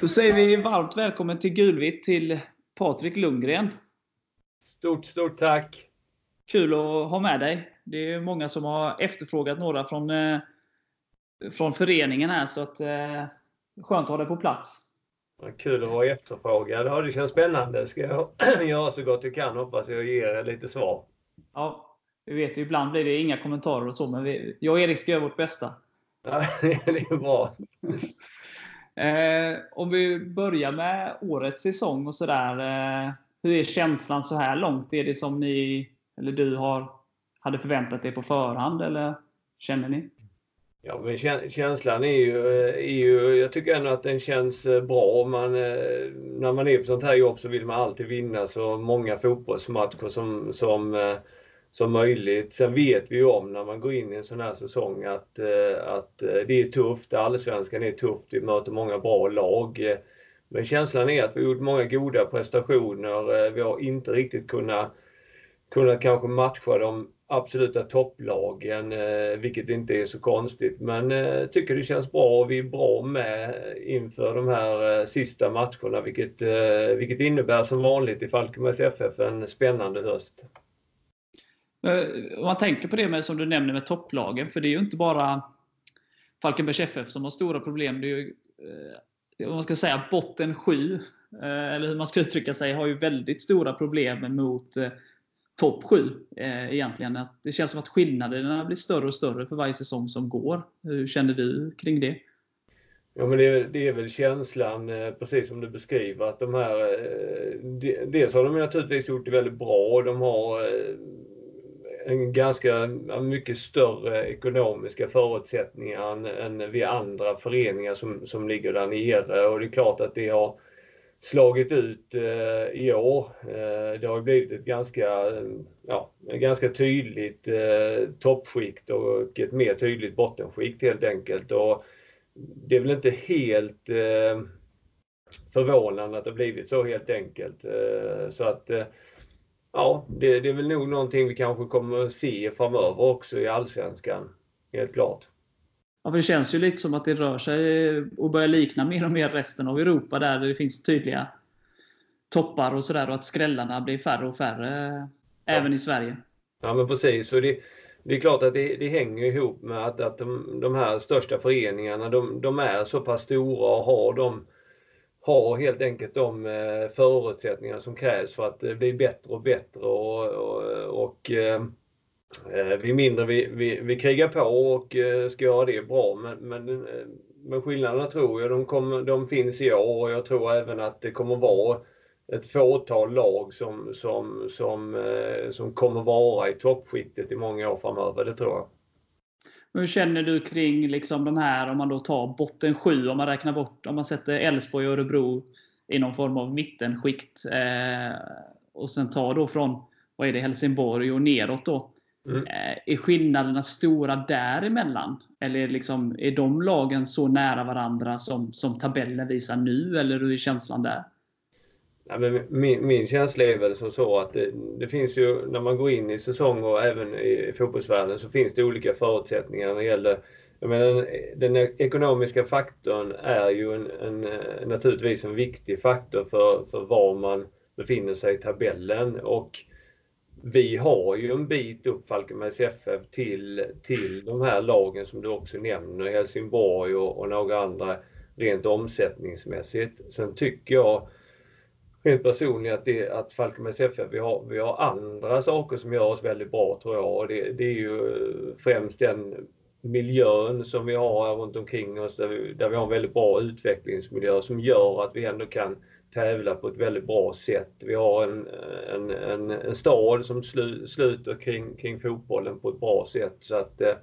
Då säger vi varmt välkommen till Gulvitt till Patrik Lundgren. Stort, stort tack! Kul att ha med dig. Det är många som har efterfrågat några från, eh, från föreningen här, så att, eh, skönt att ha dig på plats. Kul att vara efterfrågad. Ja, det känns spännande. Ska jag göra så gott jag kan. Hoppas jag ger er lite svar. Ja, vi vet ju, ibland blir det inga kommentarer och så, men vi, jag och Erik ska göra vårt bästa. Ja, det är bra. Eh, om vi börjar med årets säsong och sådär. Eh, hur är känslan så här långt? Är det som ni, eller du, har, hade förväntat er på förhand? Eller känner ni? Ja, men kä- känslan är ju, är ju, jag tycker ändå att den känns eh, bra. Man, eh, när man är på sånt här jobb så vill man alltid vinna så många fotbollsmatcher som, som, eh, som möjligt. Sen vet vi ju om när man går in i en sån här säsong att, eh, att eh, det är tufft. Allsvenskan är tufft. Vi möter många bra lag. Men känslan är att vi har gjort många goda prestationer. Eh, vi har inte riktigt kunnat, kunnat kanske matcha de absoluta topplagen, vilket inte är så konstigt. Men jag tycker det känns bra och vi är bra med inför de här sista matcherna, vilket, vilket innebär som vanligt i Falkenbergs FF en spännande höst. Eh, om man tänker på det med, som du nämner med topplagen, för det är ju inte bara Falkenbergs FF som har stora problem. Det är ju, eh, om man ska säga botten 7, eh, eller hur man ska uttrycka sig, har ju väldigt stora problem mot eh, topp 7 eh, egentligen. Att det känns som att skillnaderna blir större och större för varje säsong som går. Hur känner du kring det? Ja men det, det är väl känslan, eh, precis som du beskriver, att de här... Eh, de- Dels har de naturligtvis gjort det väldigt bra. De har eh, en ganska mycket större ekonomiska förutsättningar än, än vi andra föreningar som, som ligger där nere. Och det är klart att det har slagit ut eh, i år. Eh, det har blivit ett ganska, ja, ett ganska tydligt eh, toppskikt och ett mer tydligt bottenskikt helt enkelt. Och det är väl inte helt eh, förvånande att det har blivit så helt enkelt. Eh, så att eh, ja, det, det är väl nog någonting vi kanske kommer att se framöver också i Allsvenskan. Helt klart. Ja, för det känns ju lite som att det rör sig och börjar likna mer och mer resten av Europa där det finns tydliga toppar och sådär och att skrällarna blir färre och färre även i Sverige. Ja men precis. Och det, det är klart att det, det hänger ihop med att, att de, de här största föreningarna de, de är så pass stora och har de har helt enkelt de eh, förutsättningar som krävs för att eh, bli bättre och bättre och, och, och eh, vi mindre vi, vi, vi krigar på och ska göra det bra men, men, men skillnaderna tror jag de, kommer, de finns i år och jag tror även att det kommer vara ett fåtal lag som, som, som, som kommer vara i toppskiktet i många år framöver, det tror jag. Hur känner du kring liksom de här, om man då tar botten 7, om man räknar bort, om man sätter Elfsborg och Örebro i någon form av mittenskikt. Eh, och sen tar då från, vad är det, Helsingborg och neråt då. Mm. Eh, är skillnaderna stora däremellan? Eller liksom, är de lagen så nära varandra som, som tabellen visar nu? Eller hur är känslan där? Ja, men min, min känsla är väl som så att det, det finns ju, när man går in i säsong och även i fotbollsvärlden så finns det olika förutsättningar när det gäller jag menar, den, den ekonomiska faktorn är ju en, en, naturligtvis en viktig faktor för, för var man befinner sig i tabellen och vi har ju en bit upp Falkenbergs FF till, till de här lagen som du också nämner, Helsingborg och, och några andra rent omsättningsmässigt. Sen tycker jag rent personligen att, det, att Falkenbergs FF, vi har, vi har andra saker som gör oss väldigt bra tror jag. Och det, det är ju främst den miljön som vi har här runt omkring oss där vi, där vi har en väldigt bra utvecklingsmiljö som gör att vi ändå kan tävla på ett väldigt bra sätt. Vi har en, en, en, en stad som slu, sluter kring, kring fotbollen på ett bra sätt. Så att, eh,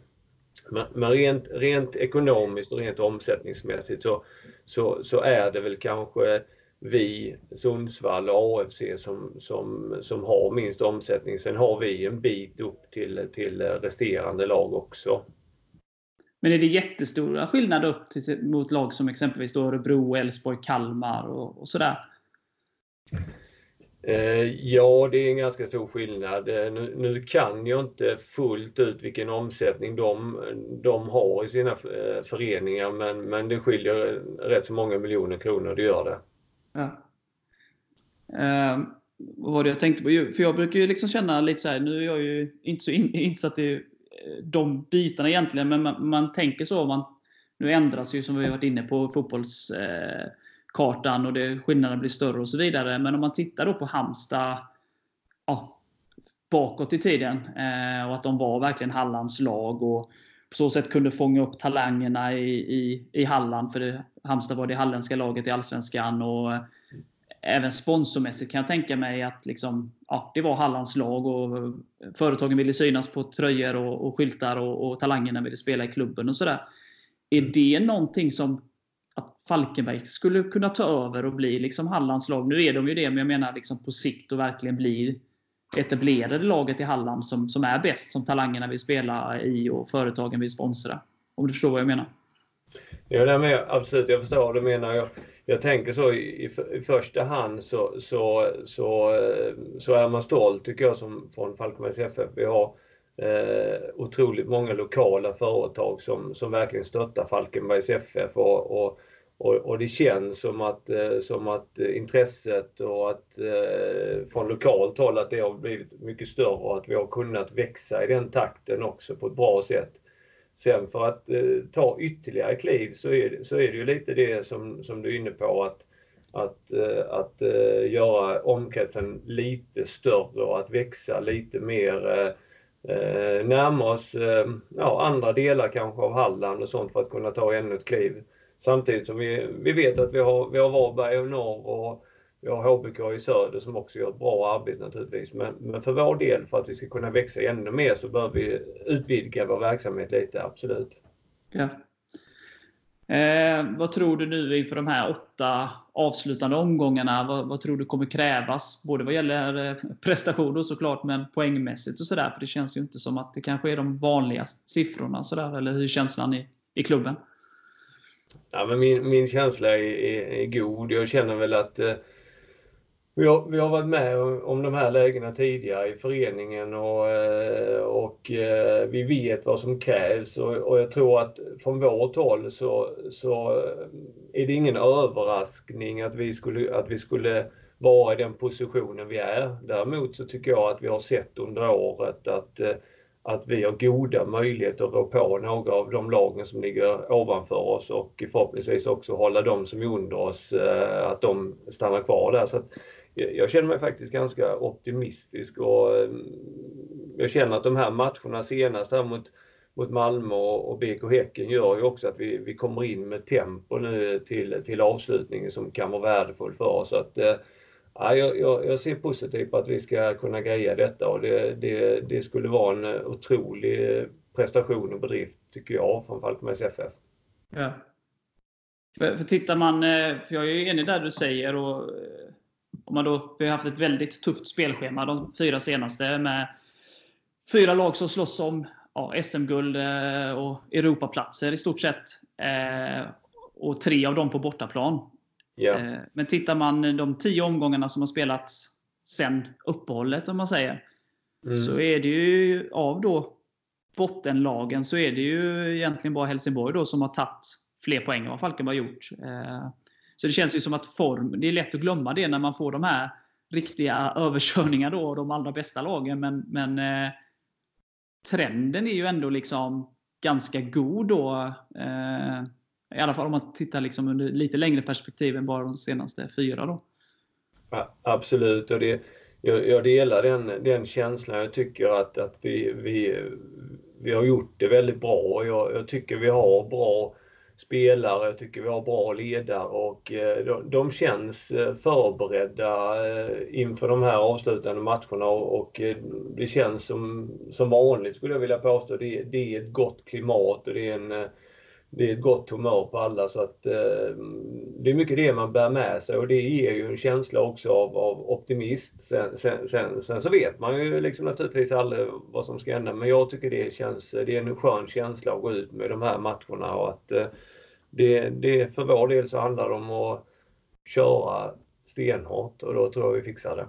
men men rent, rent ekonomiskt och rent omsättningsmässigt så, så, så är det väl kanske vi, Sundsvall och AFC som, som, som har minst omsättning. Sen har vi en bit upp till, till resterande lag också. Men är det jättestora skillnader upp till, mot lag som exempelvis Örebro, Elfsborg, Kalmar och, och sådär? Ja, det är en ganska stor skillnad. Nu, nu, kan jag inte fullt ut vilken omsättning de, de har i sina föreningar men, men det skiljer rätt så många miljoner kronor, det gör det. Ja. Eh, vad var det jag tänkte på? För jag brukar ju liksom känna lite så här, nu är jag ju inte så insatt i eh, de bitarna egentligen, men man, man tänker så. Man, nu ändras ju, som vi varit inne på, fotbollskartan eh, och det, skillnaderna blir större och så vidare. Men om man tittar då på Halmstad ja, bakåt i tiden eh, och att de var verkligen Hallands lag och på så sätt kunde fånga upp talangerna i, i, i Halland. För det, Halmstad var det halländska laget i Allsvenskan. Och även sponsormässigt kan jag tänka mig att liksom, ja, det var Hallands lag och företagen ville synas på tröjor och, och skyltar och, och talangerna ville spela i klubben och sådär. Är det någonting som att Falkenberg skulle kunna ta över och bli liksom Hallands lag? Nu är de ju det, men jag menar liksom på sikt och verkligen bli etablerade laget i Halland som, som är bäst, som talangerna vill spela i och företagen vill sponsra. Om du förstår vad jag menar? Ja, nej, men absolut. Jag förstår vad du menar. Jag, jag tänker så i, i första hand så, så, så, eh, så är man stolt tycker jag som från Falkenbergs FF. Vi har eh, otroligt många lokala företag som, som verkligen stöttar Falkenbergs FF och, och, och, och det känns som att, eh, som att intresset och att eh, från lokalt håll att det har blivit mycket större och att vi har kunnat växa i den takten också på ett bra sätt. Sen för att eh, ta ytterligare kliv så är, så är det ju lite det som, som du är inne på att, att, att göra omkretsen lite större och att växa lite mer närma oss ja, andra delar kanske av Halland och sånt för att kunna ta ännu ett kliv. Samtidigt som vi, vi vet att vi har, vi har Varberg och norr och vi har HBK i söder som också gör ett bra arbete naturligtvis. Men, men för vår del, för att vi ska kunna växa ännu mer, så bör vi utvidga vår verksamhet lite, absolut. Ja. Eh, vad tror du nu inför de här åtta avslutande omgångarna? Vad, vad tror du kommer krävas? Både vad gäller eh, prestationer såklart, men poängmässigt och sådär. För det känns ju inte som att det kanske är de vanliga siffrorna. Sådär, eller hur är känslan i, i klubben? Ja, men min, min känsla är, är, är god. Jag känner väl att eh, vi har, vi har varit med om de här lägena tidigare i föreningen och, eh, och eh, vi vet vad som krävs och, och jag tror att från vårt håll så, så är det ingen överraskning att vi skulle, att vi skulle vara i den positionen vi är. Däremot så tycker jag att vi har sett under året att, eh, att vi har goda möjligheter att rå på några av de lagen som ligger ovanför oss och förhoppningsvis också hålla de som är under oss, eh, att de stannar kvar där. Så jag känner mig faktiskt ganska optimistisk och mm, jag känner att de här matcherna senast här mot, mot Malmö och BK Häcken gör ju också att vi, vi kommer in med tempo nu till, till avslutningen som kan vara värdefull för oss. Så att, eh, ja, jag, jag, ser positivt på att vi ska kunna greja detta och det, det, det skulle vara en otrolig prestation och bedrift tycker jag från Falkenbergs FF. Ja. För, för tittar man, eh, för jag är ju enig där du säger och eh, om man då, vi har haft ett väldigt tufft spelschema de fyra senaste med fyra lag som slåss om ja, SM-guld eh, och Europaplatser i stort sett. Och tre av dem på bortaplan. Yeah. Men tittar man de tio omgångarna som har spelats sen uppehållet, om man säger, mm. så är det ju av då bottenlagen så är det ju egentligen bara Helsingborg då som har tagit fler poäng än vad Falkenberg har gjort. Eh, så det känns ju som att form, det är lätt att glömma det när man får de här riktiga överkörningar då, av de allra bästa lagen. Men, men eh, trenden är ju ändå liksom ganska god då. Eh, i alla fall om man tittar liksom under lite längre perspektiv än bara de senaste fyra. Då. Ja, absolut. Och det, jag, jag delar den, den känslan. Jag tycker att, att vi, vi, vi har gjort det väldigt bra. Jag, jag tycker vi har bra spelare. Jag tycker vi har bra ledare och eh, de, de känns eh, förberedda eh, inför de här avslutande matcherna och det känns som, som vanligt skulle jag vilja påstå. Det, det är ett gott klimat och det är, en, det är ett gott humör på alla så att eh, det är mycket det man bär med sig och det ger ju en känsla också av, av optimist. Sen, sen, sen, sen, så vet man ju liksom naturligtvis aldrig vad som ska hända men jag tycker det känns, det är en skön känsla att gå ut med de här matcherna och att eh, det, det, för vår del så handlar det om att köra stenhårt och då tror jag vi fixar det.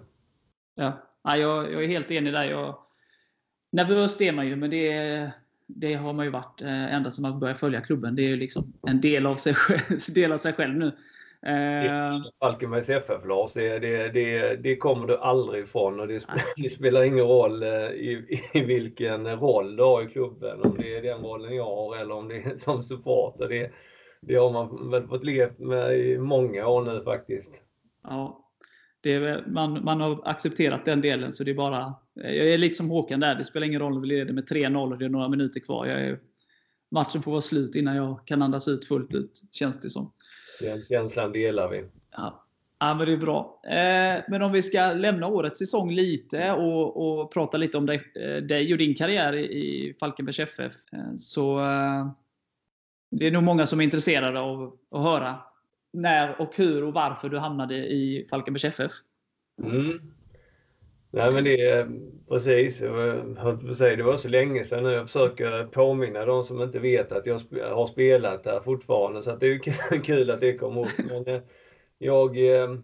Ja, ja jag, jag är helt enig där. Jag, nervöst är man ju, men det, det har man ju varit eh, ända sedan man började följa klubben. Det är ju liksom en del av sig själv, del av sig själv nu. Eh, Falkenbergs FF Lars, det, det, det, det, kommer du aldrig ifrån och det, spelar, det spelar ingen roll eh, i, i, vilken roll du har i klubben. Om det är den rollen jag har eller om det är som supporter. Det, det har man väl fått leva med i många år nu faktiskt. Ja, är, man, man har accepterat den delen så det är bara... Jag är liksom Håkan där, det spelar ingen roll om vi leder med 3-0 och det är några minuter kvar. Är, matchen får vara slut innan jag kan andas ut fullt ut, känns det som. Den känslan delar vi. Ja. Ja, men det är bra. Eh, men om vi ska lämna årets säsong lite och, och prata lite om dig, eh, dig och din karriär i Falkenbergs FF. Eh, så det är nog många som är intresserade av att höra när och hur och varför du hamnade i Falkenbergs FF. Mm. Nej men det är precis, jag säga, det var så länge sedan nu. Jag försöker påminna de som inte vet att jag har spelat där fortfarande så det är kul att det kom upp. Men eh, jag eh,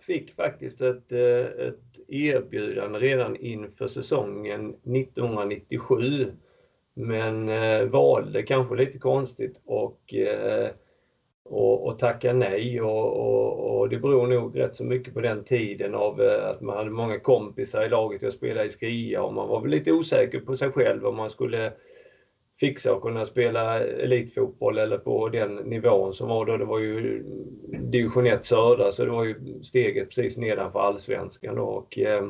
fick faktiskt ett, eh, ett erbjudande redan inför säsongen 1997. Men valde kanske lite konstigt och och, och tacka nej och, och, och, det beror nog rätt så mycket på den tiden av eh, att man hade många kompisar i laget. Jag spelade i Skria och man var väl lite osäker på sig själv om man skulle fixa och kunna spela elitfotboll eller på den nivån som var då. Det var ju division 1 södra så det var ju steget precis nedanför allsvenskan då och eh,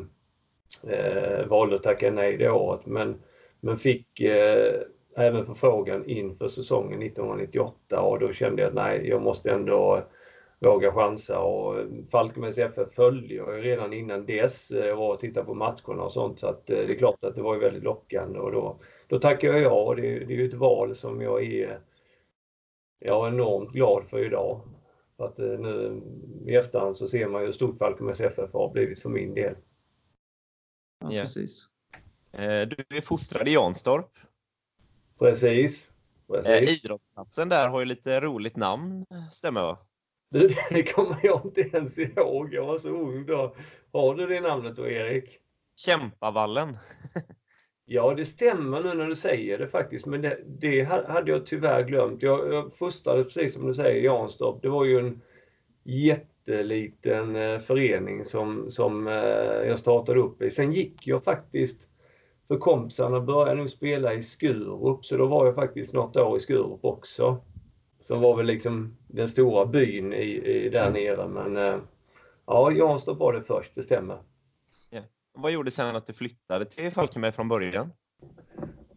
eh, valde att tacka nej det året men, men fick eh, även förfrågan inför säsongen 1998 och då kände jag att nej, jag måste ändå våga chansa och Falkenbergs FF följde jag redan innan dess eh, och tittade på matcherna och sånt så att eh, det är klart att det var väldigt lockande och då, då tackade jag ja och det, det är ju ett val som jag är, jag är enormt glad för idag. För att eh, nu i efterhand så ser man ju hur stort Falkenbergs FF har blivit för min del. Ja, precis. Du är fostrad i Janstorp Precis. Precis. idrottsplatsen där har ju lite roligt namn, stämmer va? Du, det kommer jag inte ens ihåg. Jag var så ung då. Har du det namnet då, Erik? Kämpavallen. ja, det stämmer nu när du säger det faktiskt, men det, det hade jag tyvärr glömt. Jag, jag fostrade, precis som du säger, Janstorp. Det var ju en jätteliten eh, förening som, som eh, jag startade upp i. Sen gick jag faktiskt för kompisarna började nog spela i Skurup, så då var jag faktiskt något år i Skurup också. Som var väl liksom den stora byn i, i där nere. Men eh, ja, Janstorp var det först, det stämmer. Yeah. Vad gjorde sen att du flyttade till Falkenberg från början?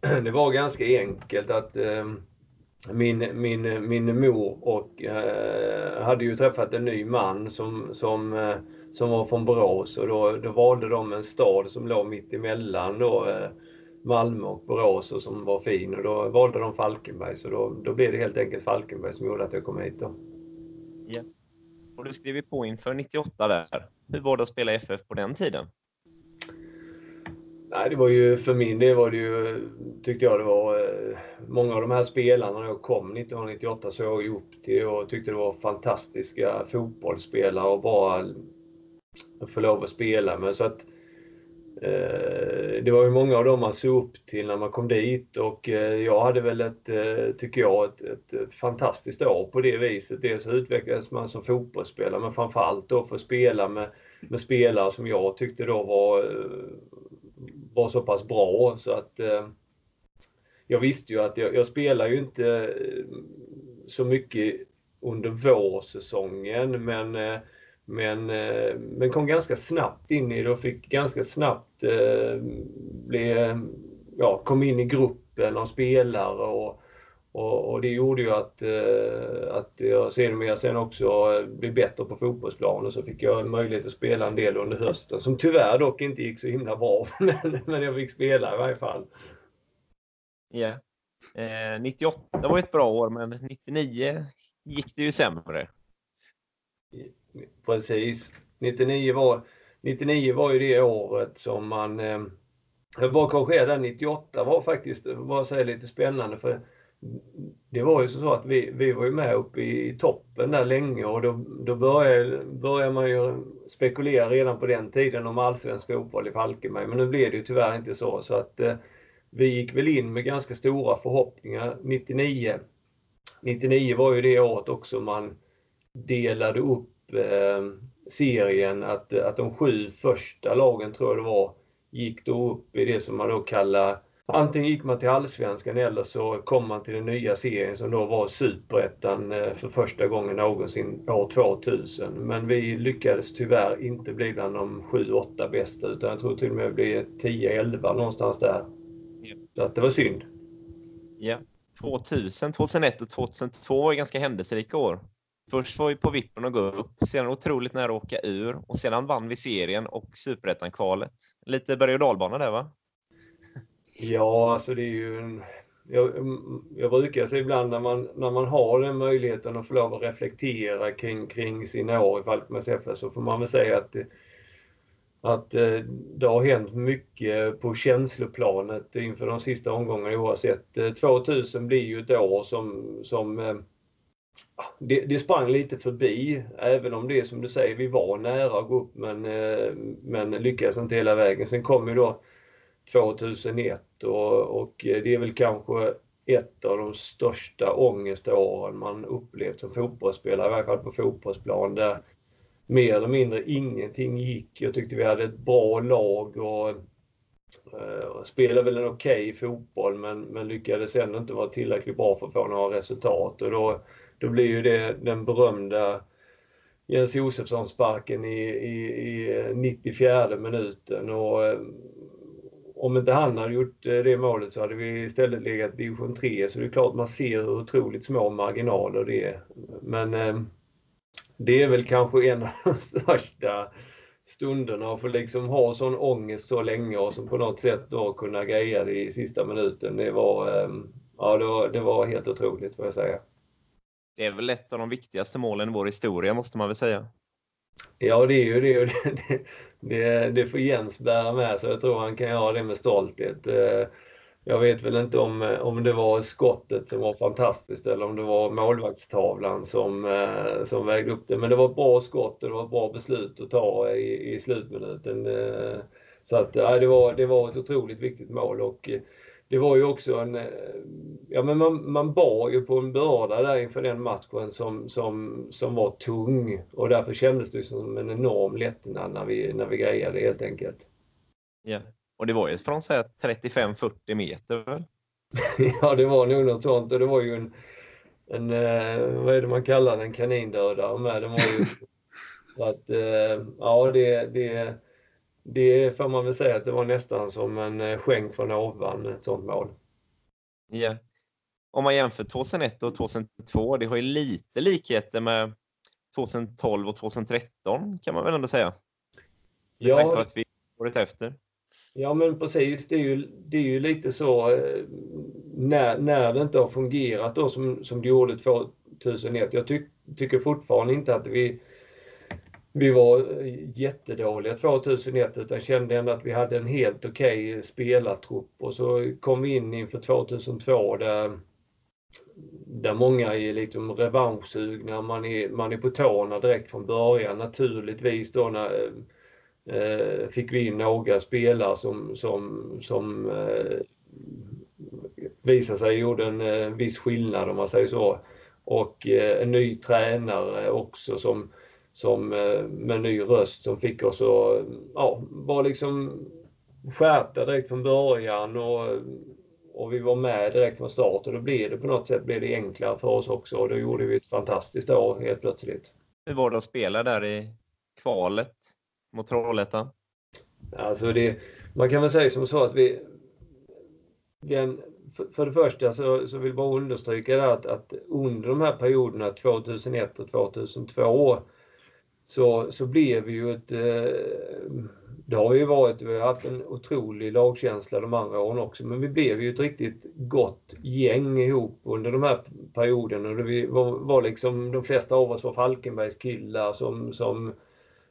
Det var ganska enkelt att eh, min, min, min mor och eh, hade ju träffat en ny man som, som eh, som var från Borås och då, då valde de en stad som låg mitt emellan då, eh, Malmö och Borås och som var fin och då valde de Falkenberg så då, då blev det helt enkelt Falkenberg som gjorde att jag kom hit då. Ja. Och du skrev på inför 98 där. Hur var det att spela FF på den tiden? Nej, det var ju för min del var det ju, tyckte jag det var, eh, många av de här spelarna när jag kom 1998 såg jag upp till och tyckte det var fantastiska fotbollsspelare och bara få lov att spela med. Så att, eh, det var ju många av dem man såg upp till när man kom dit och eh, jag hade väl ett, eh, tycker jag, ett, ett, ett, fantastiskt år på det viset. Dels utvecklades man som fotbollsspelare men framförallt då för att spela med, med spelare som jag tyckte då var, eh, var så pass bra så att eh, jag visste ju att jag, jag spelar ju inte eh, så mycket under vårsäsongen men men, eh, men kom ganska snabbt in i det och fick ganska snabbt eh, bli, ja, kom in i gruppen av spelare och, och, och det gjorde ju att, eh, att jag sedermera sen också eh, blev bättre på fotbollsplanen. så fick jag möjlighet att spela en del under hösten som tyvärr dock inte gick så himla bra men, men jag fick spela i varje fall. Ja. Yeah. Eh, 98 var ett bra år men 99 gick det ju sämre. Precis. 99 var, 99 var ju det året som man... Eh, jag bara korrigera där, 98 var faktiskt, var säga lite spännande för det var ju så att vi, vi var ju med uppe i toppen där länge och då, då började, började man ju spekulera redan på den tiden om allsvensk fotboll i Falkenberg. Men nu blev det ju tyvärr inte så. Så att eh, vi gick väl in med ganska stora förhoppningar 99. 99 var ju det året också man delade upp serien. Att, att de sju första lagen, tror jag det var, gick då upp i det som man då kallar Antingen gick man till Allsvenskan eller så kom man till den nya serien som då var Superettan eh, för första gången någonsin år 2000. Men vi lyckades tyvärr inte bli bland de 7-8 bästa utan jag tror till och med det blev 10-11 någonstans där. Yeah. Så att det var synd. Ja. Yeah. 2000, 2001 och 2002 var ganska händelserika år. Först var vi på vippen att gå upp, sedan otroligt nära att åka ur och sedan vann vi serien och superettan-kvalet. Lite berg och dalbana där va? Ja, alltså det är ju en... Jag, mm, jag brukar säga ibland när man, när man har den möjligheten att få lov att reflektera kring, kring sina år i Falkenbergs FF så får man väl säga att, att eh, det har hänt mycket på känsloplanet inför de sista omgångarna oavsett. 2000 eh, blir ju ett år som, som eh, det, det sprang lite förbi, även om det som du säger, vi var nära att gå upp men, eh, men lyckades inte hela vägen. Sen kom ju då 2001 och, och det är väl kanske ett av de största ångeståren man upplevt som fotbollsspelare, i varje fall på fotbollsplan, där mer eller mindre ingenting gick. Jag tyckte vi hade ett bra lag och och spelade väl en okej okay fotboll men, men lyckades ändå inte vara tillräckligt bra för att få några resultat. Och då, då blir ju det den berömda Jens Josefsson-sparken i, i, i 94 minuten. Och, eh, om inte han hade gjort eh, det målet så hade vi istället legat i division 3. Så det är klart man ser hur otroligt små marginaler det är. Men eh, det är väl kanske en av de största stunderna att få liksom ha sån ångest så länge och som på något sätt då kunna greja det i sista minuten. Det var, eh, ja, det var, det var helt otroligt får jag säga. Det är väl ett av de viktigaste målen i vår historia måste man väl säga. Ja, det är ju det. det, det, det får Jens bära med sig. Jag tror han kan göra det med stolthet. Eh, jag vet väl inte om, eh, om det var skottet som var fantastiskt eller om det var målvaktstavlan som, eh, som vägde upp det. Men det var ett bra skott och det var ett bra beslut att ta i, i slutminuten. Så att, det, var, det var ett otroligt viktigt mål och det var ju också en... Eh, ja men man, man bar ju på en börda där inför den matchen som, som, som var tung och därför kändes det som en enorm lättnad när vi, när vi grejade helt enkelt. Ja, och det var ju från 35-40 meter väl? ja, det var nog något sånt och det var ju en, en eh, vad är det man kallar den, kanindödare med. Den var ju, så att, eh, ja det, det det får man väl säga att det var nästan som en eh, skänk från ovan, ett sånt mål. Ja. Om man jämför 2001 och 2002, det har ju lite likheter med 2012 och 2013 kan man väl ändå säga? Med ja. tanke på att vi året efter. Ja men precis, det är ju, det är ju lite så eh, när, när det inte har fungerat då som, som det gjorde 2001. Jag ty, tycker fortfarande inte att vi vi var eh, jättedåliga 2001 utan kände ändå att vi hade en helt okej okay spelartrupp och så kom vi in inför 2002 där, där många är liksom revanschsugna. Man är, man är på tårna direkt från början. Naturligtvis då när, eh, eh, fick vi in några spelare som, som, som eh, visade sig gjorde en eh, viss skillnad om man säger så. Och eh, en ny tränare också som som eh, med ny röst som fick oss att ja, vara liksom skärpta direkt från början och, och vi var med direkt från start och då blev det på något sätt blev det enklare för oss också och då gjorde vi ett fantastiskt år helt plötsligt. Hur var det att spela där i kvalet mot Trollhättan? Alltså det, man kan väl säga som så att vi den, för, för det första så, så vill jag bara understryka det att, att under de här perioderna 2001 och 2002 så, så blev vi ju ett... Eh, det har ju varit, vi har haft en otrolig lagkänsla de andra åren också, men vi blev ju ett riktigt gott gäng ihop under de här perioderna. Vi var, var liksom, de flesta av oss var Falkenbergs killar som, som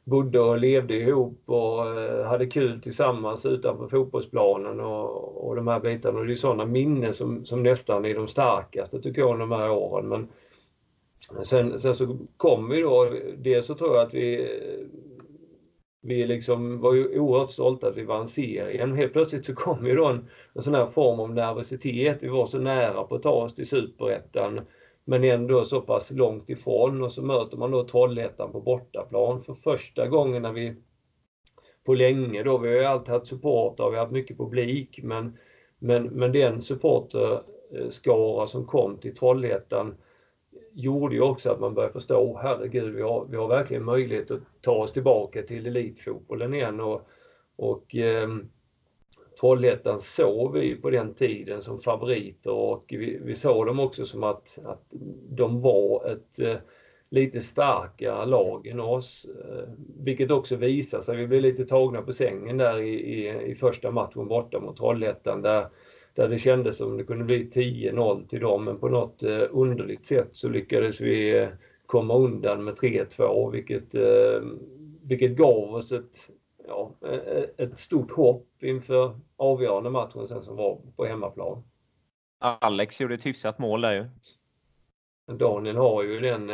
bodde och levde ihop och eh, hade kul tillsammans utanför fotbollsplanen och, och de här bitarna. Och det är sådana minnen som, som nästan är de starkaste tycker jag de här åren. Men sen, sen så kom vi då, dels så tror jag att vi vi liksom var ju oerhört stolta att vi vann serien. Helt plötsligt så kom ju då en, en sån här form av nervositet. Vi var så nära på att ta oss till superettan men ändå så pass långt ifrån och så möter man då Trollhättan på bortaplan för första gången när vi på länge då, vi har ju alltid haft supportrar, vi har haft mycket publik men, men, men den supporterskara som kom till Trollhättan gjorde ju också att man började förstå, herregud, vi har, vi har verkligen möjlighet att ta oss tillbaka till elitfotbollen igen och, och eh, Trollhättan såg vi på den tiden som favoriter och vi, vi såg dem också som att, att de var ett eh, lite starkare lag än oss. Eh, vilket också visar sig. Vi blev lite tagna på sängen där i, i, i första matchen borta mot Trollhättan där där det kändes som det kunde bli 10-0 till dem men på något eh, underligt sätt så lyckades vi eh, komma undan med 3-2 vilket, eh, vilket gav oss ett, ja, ett stort hopp inför avgörande matchen sen som var på hemmaplan. Alex gjorde ett hyfsat mål där ju. Daniel har ju den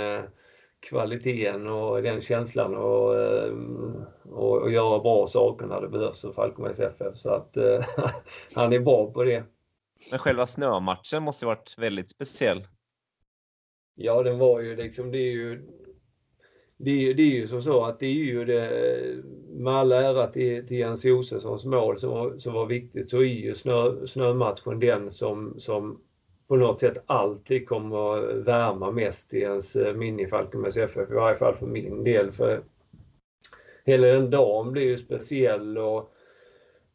kvaliteten och den känslan och, och, och göra bra saker när det behövs för Falkenbergs FF. Så att han är bra på det. Men själva snömatchen måste ju varit väldigt speciell. Ja, den var ju liksom, det är ju det är, det är ju som så att det är ju det, med all ära till, till Jens Josefssons mål som var, som var viktigt, så är ju snö, snömatchen den som, som på något sätt alltid kommer att värma mest i ens eh, minne i Falkenbergs FF, i varje fall för min del. För hela den dagen blir ju speciell och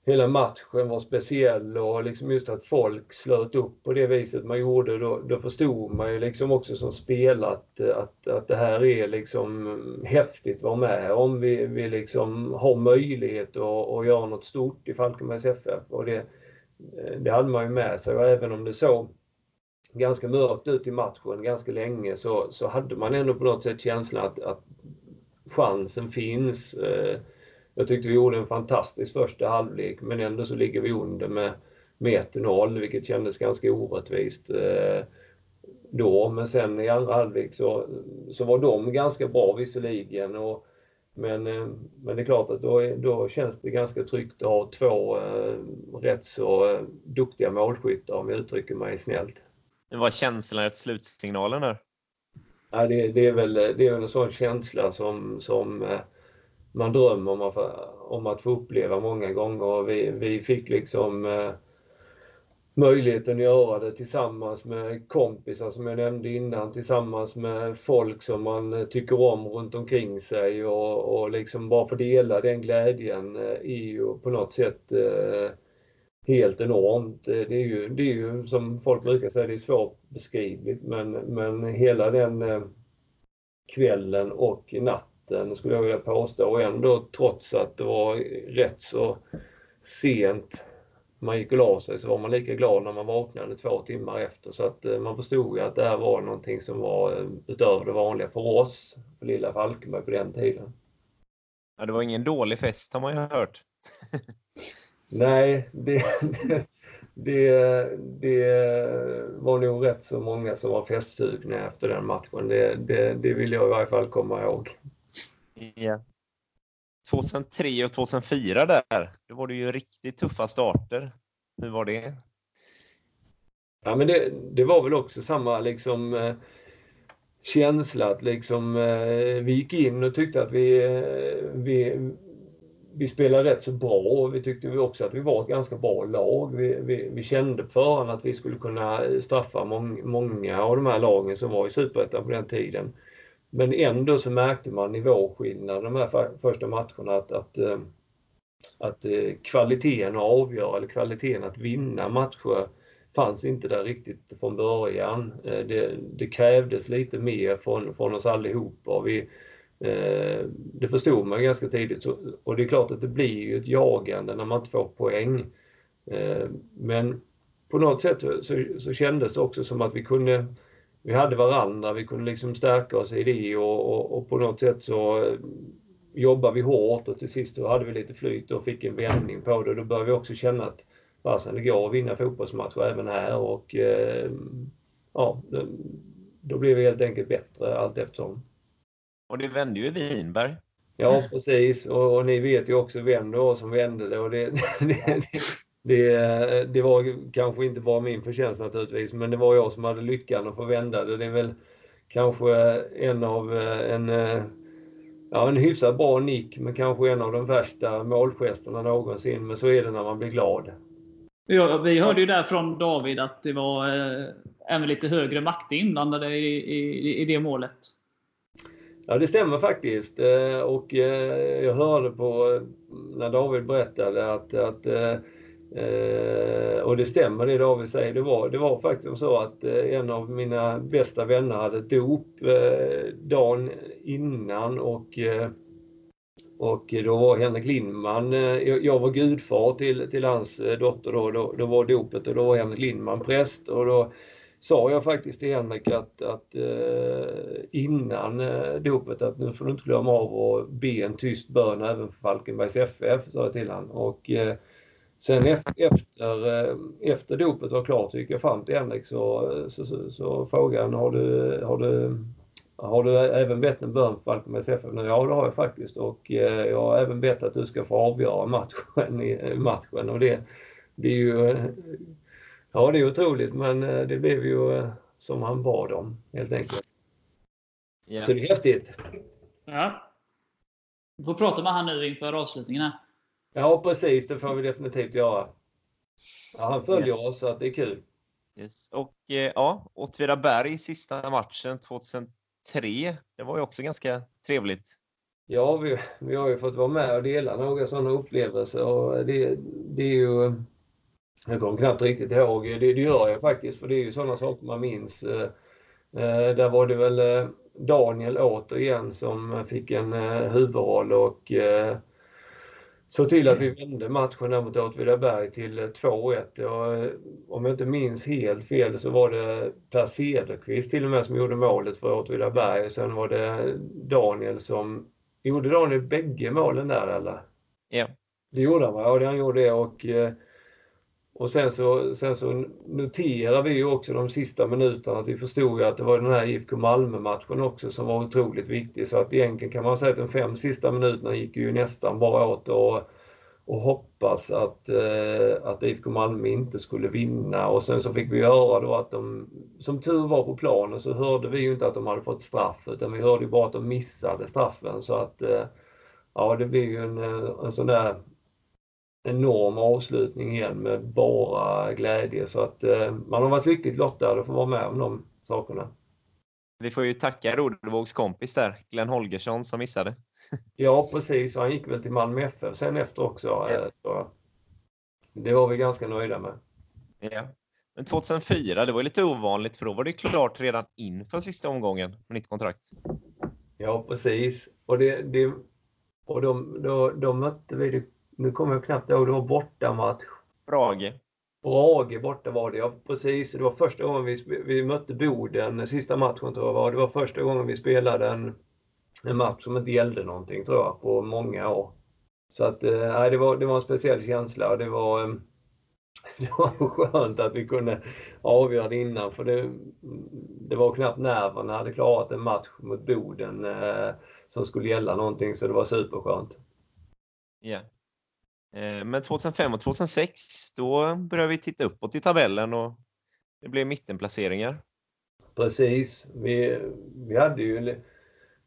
hela matchen var speciell och liksom just att folk slöt upp på det viset man gjorde, då, då förstod man ju liksom också som spelare att, att, att det här är liksom häftigt att vara med om. Vi, vi liksom har möjlighet att, att göra något stort i Falkenbergs FF och det, det hade man ju med sig och även om det såg ganska mörkt ut i matchen ganska länge så, så hade man ändå på något sätt känslan att, att chansen finns. Eh, jag tyckte vi gjorde en fantastisk första halvlek men ändå så ligger vi under med, med 1-0 vilket kändes ganska orättvist eh, då. Men sen i andra halvlek så, så var de ganska bra visserligen. Och, men, eh, men det är klart att då, då känns det ganska tryggt att ha två eh, rätt så eh, duktiga målskyttar om jag uttrycker mig snällt. Men vad känslan efter slutsignalen där? Ja, det, det, är väl, det är en sån känsla som, som man drömmer om att, om att få uppleva många gånger. Vi, vi fick liksom eh, möjligheten att göra det tillsammans med kompisar som jag nämnde innan, tillsammans med folk som man eh, tycker om runt omkring sig och, och liksom bara få dela den glädjen eh, är ju på något sätt eh, helt enormt. Eh, det är, ju, det är ju som folk brukar säga, det är svårt beskrivligt men, men hela den eh, kvällen och natten natten skulle jag vilja påstå och ändå trots att det var rätt så sent man gick och la sig så var man lika glad när man vaknade två timmar efter så att eh, man förstod ju att det här var någonting som var eh, utöver det vanliga för oss, för lilla Falkenberg på den tiden. Ja, det var ingen dålig fest har man ju hört. Nej, det, det, det, var nog rätt så många som var festsugna efter den matchen. Det, det, det vill jag i varje fall komma ihåg. 2003 och 2004 där, då var det ju riktigt tuffa starter. Hur var det? Ja men det, det var väl också samma liksom eh, känsla att liksom eh, vi gick in och tyckte att vi, eh, vi, vi spelade rätt så bra och vi tyckte också att vi var ett ganska bra lag. Vi, vi, vi kände på förhand att vi skulle kunna straffa mång, många av de här lagen som var i Superettan på den tiden. Men ändå så märkte man nivåskillnad de här första matcherna att, att, eh, att eh, kvaliteten att avgöra eller kvaliteten att vinna matcher fanns inte där riktigt från början. Eh, det, det krävdes lite mer från, från oss allihopa. Vi, det förstod man ganska tidigt och det är klart att det blir ju ett jagande när man inte får poäng. Men på något sätt så, så kändes det också som att vi kunde vi hade varandra, vi kunde liksom stärka oss i det och, och, och på något sätt så jobbade vi hårt och till sist så hade vi lite flyt och fick en vändning på det. Då började vi också känna att fasen det går att vinna fotbollsmatcher även här och eh, ja, då blev vi helt enkelt bättre allt eftersom. Och det vände ju i Vinberg. Ja, precis. Och, och, ni vet ju också vem det var som vände det. Och det, det, det, det, var kanske inte bara min förtjänst naturligtvis, men det var jag som hade lyckan att få vända det. Det är väl kanske en av en, ja, en hyfsat bra nick, men kanske en av de värsta målgesterna någonsin. Men så är det när man blir glad. Ja, vi hörde ju där från David att det var eh, även lite högre makter inblandade i, i, i det målet. Ja, det stämmer faktiskt. Eh, och eh, jag hörde på när David berättade att, att Eh, och det stämmer det David säger. Det var, det var faktiskt så att eh, en av mina bästa vänner hade dop eh, dagen innan och och då var Henrik Lindman, jag var gudfar till, till hans dotter då, då, då var dopet och då var Henrik Lindman präst och då sa jag faktiskt till Henrik att, att eh, innan eh, dopet att nu får du inte glömma av att be en tyst bön även för Falkenbergs FF, sa jag till honom. Och eh, sen efter, eh, efter dopet var klart så gick jag fram till Henrik så, så, så, så frågade han, har du, har du har du även bett en bön för Falkenbergs FF? Ja, det har jag faktiskt och eh, jag har även bett att du ska få avgöra matchen. I, matchen och det, det är ju Ja, det är otroligt men eh, det blev ju eh, som han bad om helt enkelt. Yeah. Så det är häftigt. Ja. Vi får prata med han nu inför avslutningen här. Ja, precis. Det får vi definitivt göra. Ja, han följer yeah. oss så att det är kul. Yes. Och eh, ja, Åtvidaberg sista matchen 2003. Det var ju också ganska trevligt. Ja, vi, vi har ju fått vara med och dela några sådana upplevelser och det, det är ju jag kommer knappt riktigt ihåg. Det, det gör jag faktiskt för det är ju sådana saker man minns. Eh, eh, där var det väl Daniel återigen som fick en huvudroll och såg till att vi vände matchen där mot Åtvidaberg till 2-1. Om jag inte minns helt fel så var det Per Cederqvist till och med som gjorde målet för Åtvidaberg. Sen var det Daniel som... Gjorde Daniel bägge målen där eller? Ja. Det gjorde han va? Ja, han gjorde det och och sen så, sen så noterar vi ju också de sista minuterna att vi förstod att det var den här IFK Malmö-matchen också som var otroligt viktig. Så att egentligen kan man säga att de fem sista minuterna gick ju nästan bara åt och, och hoppas att, eh, att IFK Malmö inte skulle vinna. Och sen så fick vi höra då att de, som tur var på planen så hörde vi ju inte att de hade fått straff utan vi hörde ju bara att de missade straffen. Så att eh, ja, det blir ju en, eh, en sån där enorm avslutning igen med bara glädje. Så att eh, man har varit lyckligt lottad att få vara med om de sakerna. Vi får ju tacka Rodevågs kompis där, Glenn Holgersson, som missade. ja, precis. Han gick väl till Malmö FF sen efter också. Ja. Så det var vi ganska nöjda med. Ja. Men 2004, det var lite ovanligt för då var det klart redan inför sista omgången med nytt kontrakt. Ja, precis. Och, det, det, och de, då, då mötte vi nu kommer jag knappt ihåg, det var bortamatch. Brage. Brage borta var det, ja precis. Det var första gången vi, vi mötte Boden, sista matchen tror jag var. Det var första gången vi spelade en, en match som inte gällde någonting tror jag, på många år. Så att, eh, det, var, det var en speciell känsla och det var, eh, det var skönt att vi kunde avgöra det innan för det, det var knappt nerverna hade klarat en match mot Boden eh, som skulle gälla någonting så det var superskönt. Ja. Yeah. Eh, men 2005 och 2006 då började vi titta uppåt i tabellen och det blev mittenplaceringar. Precis. Vi, vi hade ju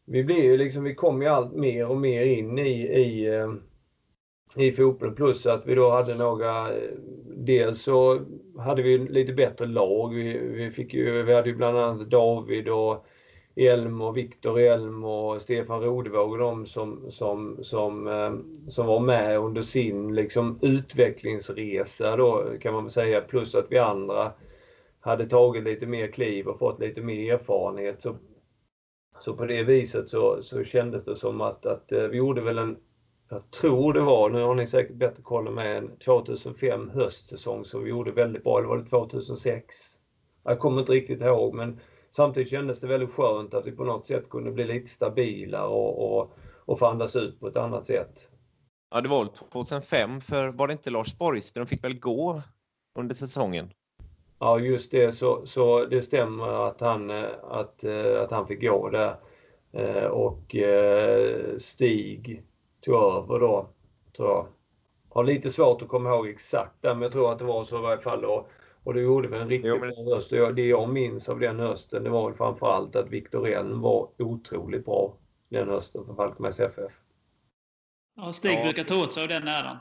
vi blev ju liksom, vi kom ju allt mer och mer in i, i, eh, i fotbollen plus att vi då hade några, eh, dels så hade vi lite bättre lag. Vi, vi, fick ju, vi hade ju bland annat David och Elm och Viktor Elm och Stefan Rodevåg och de som, som, som, eh, som var med under sin liksom, utvecklingsresa då kan man väl säga. Plus att vi andra hade tagit lite mer kliv och fått lite mer erfarenhet. Så, så på det viset så, så kändes det som att, att eh, vi gjorde väl en, jag tror det var, nu har ni säkert bättre koll än mig, en 2005 höstsäsong som vi gjorde väldigt bra. Eller var det 2006? Jag kommer inte riktigt ihåg men Samtidigt kändes det väldigt skönt att vi på något sätt kunde bli lite stabilare och, och, och få andas ut på ett annat sätt. Ja, det var väl 2005, för var det inte Lars Borgström fick väl gå under säsongen? Ja, just det. Så, så det stämmer att han, att, att han fick gå där. Och Stig tog över då, tror jag. Har lite svårt att komma ihåg exakt men jag tror att det var så i varje fall. Och, och det gjorde vi en riktigt jo, men... bra höst. Det jag minns av den hösten, det var väl framförallt att Viktor Elm var otroligt bra den hösten för Falkenbergs FF. Ja, Stig ja. brukar ta åt sig av den äran.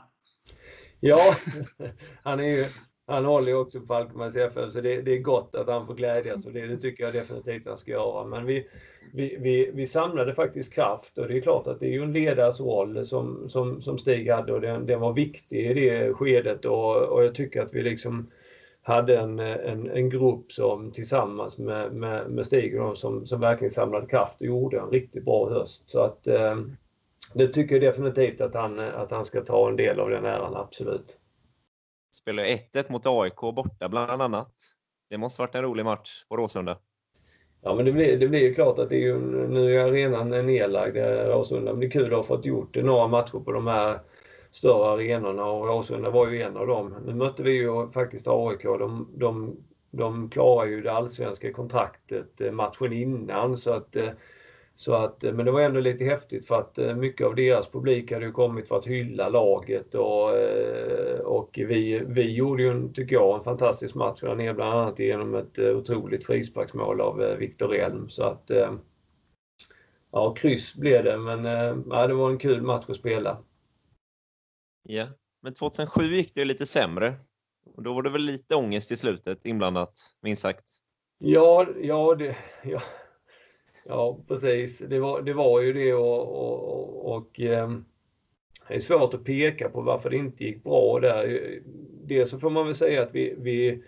Ja, han är ju han håller ju också på Falkenbergs FF så det, det, är gott att han får glädjas och det, det tycker jag definitivt han ska göra. Men vi, vi, vi, vi samlade faktiskt kraft och det är klart att det är ju en ledares roll som, som, som Stig hade och den, den var viktig i det skedet och, och jag tycker att vi liksom hade en, en, en grupp som tillsammans med, med, med Stig och som, som verkligen samlade kraft och gjorde en riktigt bra höst. Så att eh, det tycker jag definitivt att han, att han ska ta en del av den äran, absolut. Spelade 1-1 mot AIK borta bland annat. Det måste varit en rolig match på Råsunda. Ja men det blir, det blir ju klart att det är ju, nu är arenan nedlagd, eh, Råsunda, men det är kul att ha fått gjort några matcher på de här större arenorna och Råsunda var ju en av dem. Nu mötte vi ju faktiskt AIK. De, de, de klarar ju det allsvenska kontraktet eh, matchen innan så att eh, så att, eh, men det var ändå lite häftigt för att mycket av deras publik hade ju kommit för att hylla laget och, och vi, vi gjorde ju, tycker jag, en fantastisk match där nere bland annat genom ett otroligt frisparksmål av Viktor Elm. Så att, ja, kryss blev det men ja, det var en kul match att spela. Ja, men 2007 gick det lite sämre. Och då var det väl lite ångest i slutet inblandat, minst sagt? Ja, ja, det, ja, ja precis. Det var, det var ju det och, och, och eh, det är svårt att peka på varför det inte gick bra där. Dels så får man väl säga att vi, vi,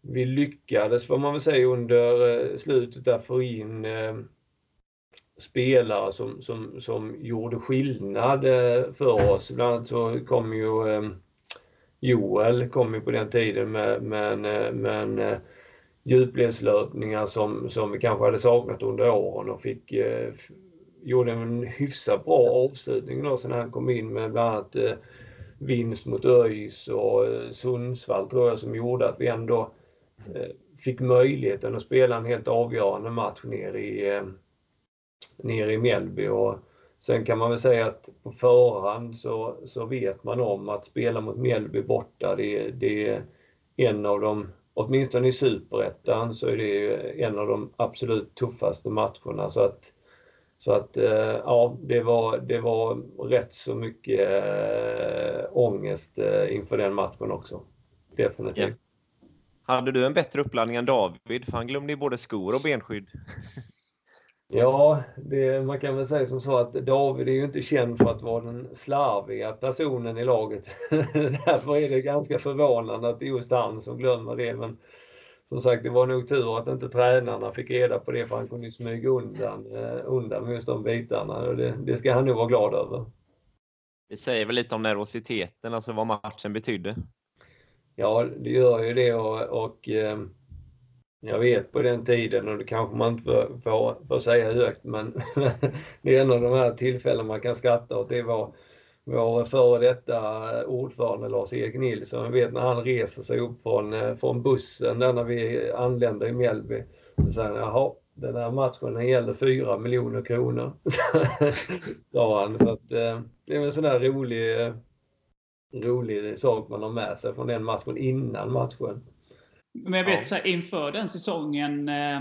vi lyckades, får man väl säga, under eh, slutet där få in eh, spelare som, som, som gjorde skillnad eh, för oss. Bland annat så kom ju ehm, Joel kom ju på den tiden med, med, eh, med eh, djupledslöpningar som, som vi kanske hade saknat under åren och fick gjorde en hyfsat bra avslutning då sen han kom in med bland annat vinst mot ÖIS och Sundsvall tror jag som gjorde att vi ändå fick möjligheten att spela en helt avgörande match ner i ehm, nere i Mjällby. Och sen kan man väl säga att på förhand så, så vet man om att spela mot Mjällby borta, det, det är en av de, åtminstone i Superettan, så är det en av de absolut tuffaste matcherna. Så att, så att eh, ja, det var, det var rätt så mycket eh, ångest eh, inför den matchen också. Definitivt. Yeah. Hade du en bättre uppladdning än David? För han glömde ju både skor och benskydd. Ja, det, man kan väl säga som så att David är ju inte känd för att vara den slarviga personen i laget. Därför är det ganska förvånande att det är just han som glömmer det. Men som sagt, det var nog tur att inte tränarna fick reda på det för han kunde smyga undan, eh, undan med just de bitarna. Och det, det ska han nog vara glad över. Det säger väl lite om nervositeten, alltså vad matchen betydde? Ja, det gör ju det och, och eh, jag vet på den tiden, och det kanske man inte får, får, får säga högt, men det är en av de här tillfällen man kan skratta åt. Det var vår före detta ordförande Lars-Erik Nilsson. Jag vet när han reser sig upp från, eh, från bussen där när vi anländer i Mjällby. Så säger han, jaha, den här matchen den gäller 4 miljoner kronor. Sa han. Så att, eh, det är en sån där rolig, eh, rolig sak man har med sig från den matchen innan matchen. Men jag vet ja. så här, inför den säsongen, eh,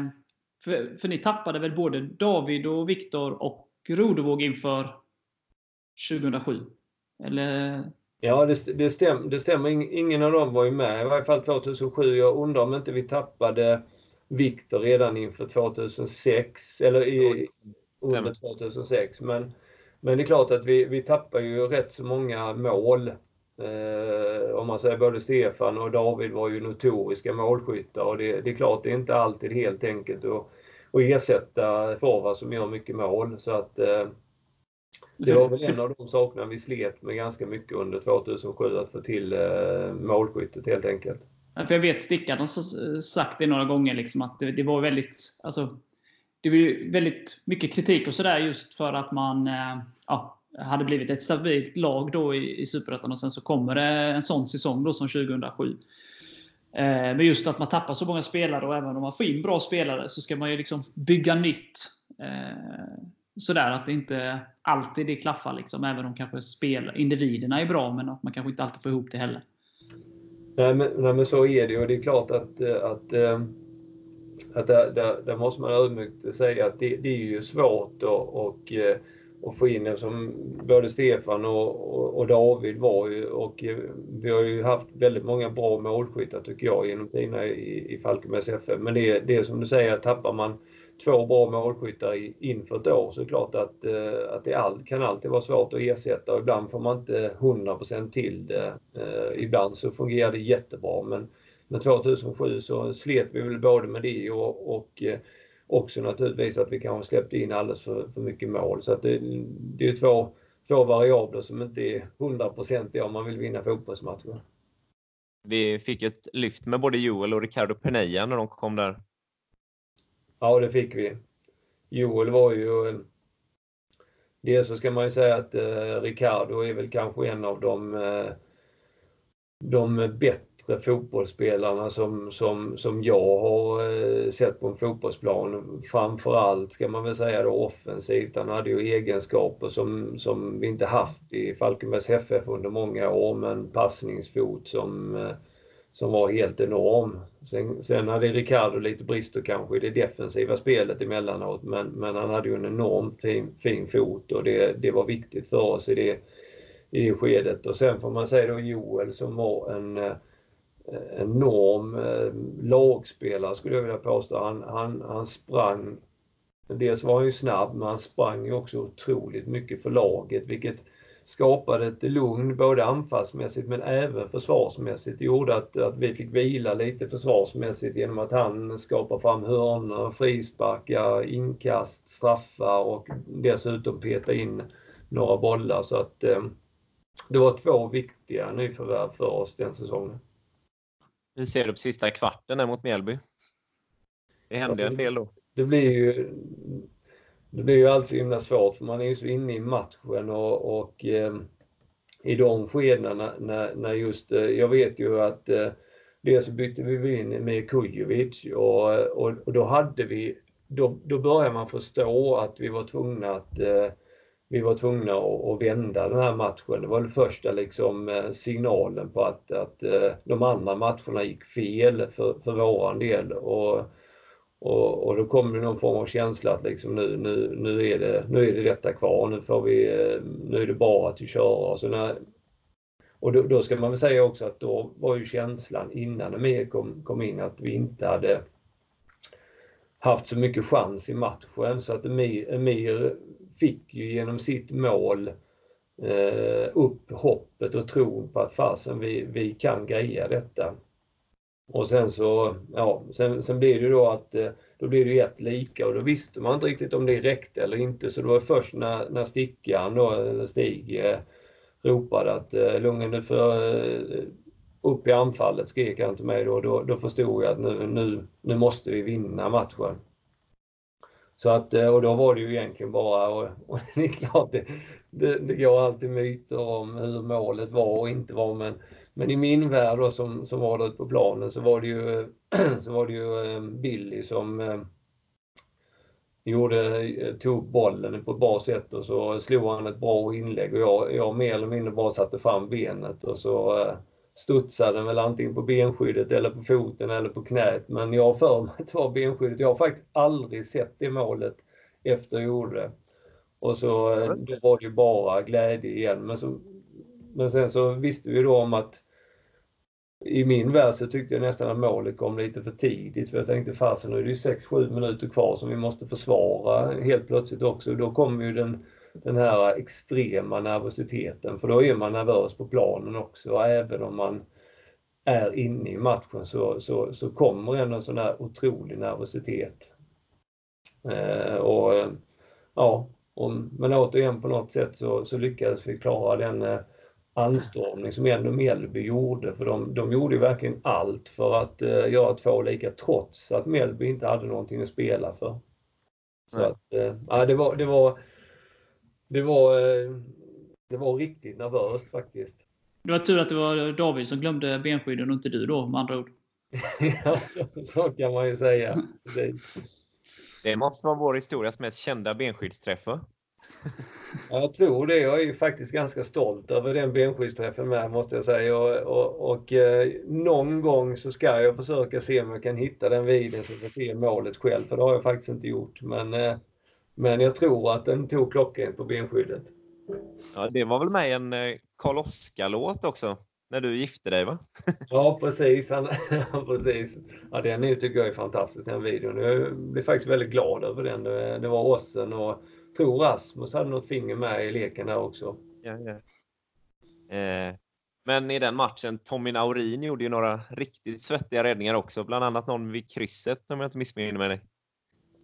för, för ni tappade väl både David och Viktor och Rodevåg inför 2007? Eller? Ja, det, det, stäm, det stämmer. Ingen av dem var ju med, i varje fall 2007. Jag undrar om inte vi tappade Viktor redan inför 2006, eller i, under 2006. Men, men det är klart att vi, vi tappar ju rätt så många mål Eh, om man säger både Stefan och David var ju notoriska målskyttar och det, det är klart det är inte alltid helt enkelt att, att ersätta forward som gör mycket mål. Så att eh, det var väl en av de sakerna vi slet med ganska mycket under 2007, att få till eh, målskyttet helt enkelt. För jag vet Stickan har sagt det några gånger, liksom, att det, det var väldigt, alltså, det blev väldigt mycket kritik och sådär just för att man ja, hade blivit ett stabilt lag då i, i Superettan och sen så kommer det en sån säsong då som 2007. Eh, men just att man tappar så många spelare och även om man får in bra spelare så ska man ju liksom bygga nytt. Eh, sådär att det inte alltid det klaffar. Liksom, även om kanske spel, individerna är bra, men att man kanske inte alltid får ihop det heller. Nej men, nej, men så är det och det är klart att, att, eh, att där, där, där måste man ödmjukt säga att det, det är ju svårt och, och eh, och få in som både Stefan och, och, och, David var ju och vi har ju haft väldigt många bra målskyttar tycker jag genom tiderna i, i Falkenbergs FF. Men det, det är som du säger, tappar man två bra målskyttar inför ett år så är det klart att, eh, att det all, kan alltid vara svårt att ersätta och ibland får man inte 100% till det. Eh, ibland så fungerar det jättebra men, men 2007 så slet vi väl både med det och, och eh, också naturligtvis att vi kanske släppte in alldeles för, för mycket mål. Så att det, det är två, två variabler som inte är hundraprocentiga om man vill vinna fotbollsmatcher. Vi fick ett lyft med både Joel och Ricardo Penella när de kom där. Ja, det fick vi. Joel var ju... Dels så ska man ju säga att eh, Ricardo är väl kanske en av de, eh, de bättre fotbollsspelarna som, som, som jag har eh, sett på en fotbollsplan. Framförallt ska man väl säga då offensivt. Han hade ju egenskaper som, som vi inte haft i Falkenbergs FF under många år med en passningsfot som, eh, som var helt enorm. Sen, sen hade Ricardo lite brister kanske i det defensiva spelet emellanåt men, men han hade ju en enormt fin, fin fot och det, det var viktigt för oss i det, i det skedet. Och sen får man säga då Joel som var en eh, Eh, enorm eh, lagspelare skulle jag vilja påstå. Han, han, han sprang, dels var han ju snabb men han sprang ju också otroligt mycket för laget vilket skapade ett lugn både anfallsmässigt men även försvarsmässigt. Det gjorde att, att vi fick vila lite försvarsmässigt genom att han skapade fram hörnor, frisparkar, inkast, straffar och dessutom peta in några bollar. Så att eh, det var två viktiga nyförvärv för oss den säsongen. Hur ser du på sista kvarten mot Mjällby? Det hände alltså, en del då. Det blir ju det blir ju alltid så himla svårt för man är ju så inne i matchen och, och eh, i de skedena när, när just, eh, jag vet ju att eh, dels så bytte vi in med Kujovic och, och, och, då hade vi, då, då började man förstå att vi var tvungna att eh, vi var tvungna att, vända den här matchen. Det var den första liksom, eh, signalen på att, att eh, de andra matcherna gick fel för, för våran del. Och, och, och då kom det någon form av känsla att liksom nu, nu, nu, är det, nu är det detta kvar. Nu, får vi, eh, nu är det bara att köra. Och, så när, och då, då, ska man väl säga också att då var ju känslan innan Emir kom, kom in att vi inte hade haft så mycket chans i matchen så att Emir, Emir fick ju genom sitt mål eh, upp hoppet och tron på att fasen vi, vi kan greja detta. Och sen så, ja, sen, sen blir det ju då att eh, då blir det ju ett lika och då visste man inte riktigt om det räckte eller inte så det var först när, när Stickan då, Stig, eh, ropade att eh, Lungen du eh, upp i anfallet skrek han till mig då, då, då förstod jag att nu, nu, nu måste vi vinna matchen. Så att, eh, och då var det ju egentligen bara, och, och det är klart det, det, det går alltid myter om hur målet var och inte var men, men i min värld då som, som var där på planen så var det ju, så var det ju eh, Billy som eh, gjorde, tog bollen på ett bra sätt och så slog han ett bra inlägg och jag, jag mer eller mindre bara satte fram benet och så studsade väl antingen på benskyddet eller på foten eller på knät. Men jag har för mig att det var benskyddet. Jag har faktiskt aldrig sett det målet efter jag gjorde det. Och så då var det ju bara glädje igen. Men, så, men sen så visste vi då om att i min värld så tyckte jag nästan att målet kom lite för tidigt för jag tänkte fasen nu är det ju 6-7 minuter kvar som vi måste försvara helt plötsligt också. Då kommer ju den den här extrema nervositeten för då är man nervös på planen också även om man är inne i matchen så, så, så kommer ändå en sån här otrolig nervositet. Eh, och ja, och, men återigen på något sätt så, så lyckades vi klara den eh, anstormning som ändå Mjällby gjorde för de, de gjorde verkligen allt för att eh, göra två lika trots att Mjällby inte hade någonting att spela för. Så Nej. att, eh, det var, det var, det var, eh, det var riktigt nervöst faktiskt. Det var tur att det var David som glömde benskydden och inte du då, med andra ord. ja, så, så kan man ju säga. Precis. Det måste vara vår historias mest kända benskyddsträffar. Ja, Jag tror det. Jag är ju faktiskt ganska stolt över den benskyddsträffen med måste jag säga. Och, och, och eh, någon gång så ska jag försöka se om jag kan hitta den videon så jag får se målet själv. För det har jag faktiskt inte gjort. Men, eh, men jag tror att den tog klockan på benskyddet. Ja, det var väl med en eh, Karl Oskar-låt också? När du gifte dig va? Ja precis. Han, precis. Ja, den är, tycker jag är fantastisk den videon. Jag blev faktiskt väldigt glad över den. Det, var Ossen och tror Rasmus hade något finger med i leken där också. Ja, ja. Eh, men i den matchen, Tommy Naurin gjorde ju några riktigt svettiga räddningar också. Bland annat någon vid krysset om jag inte missminner mig.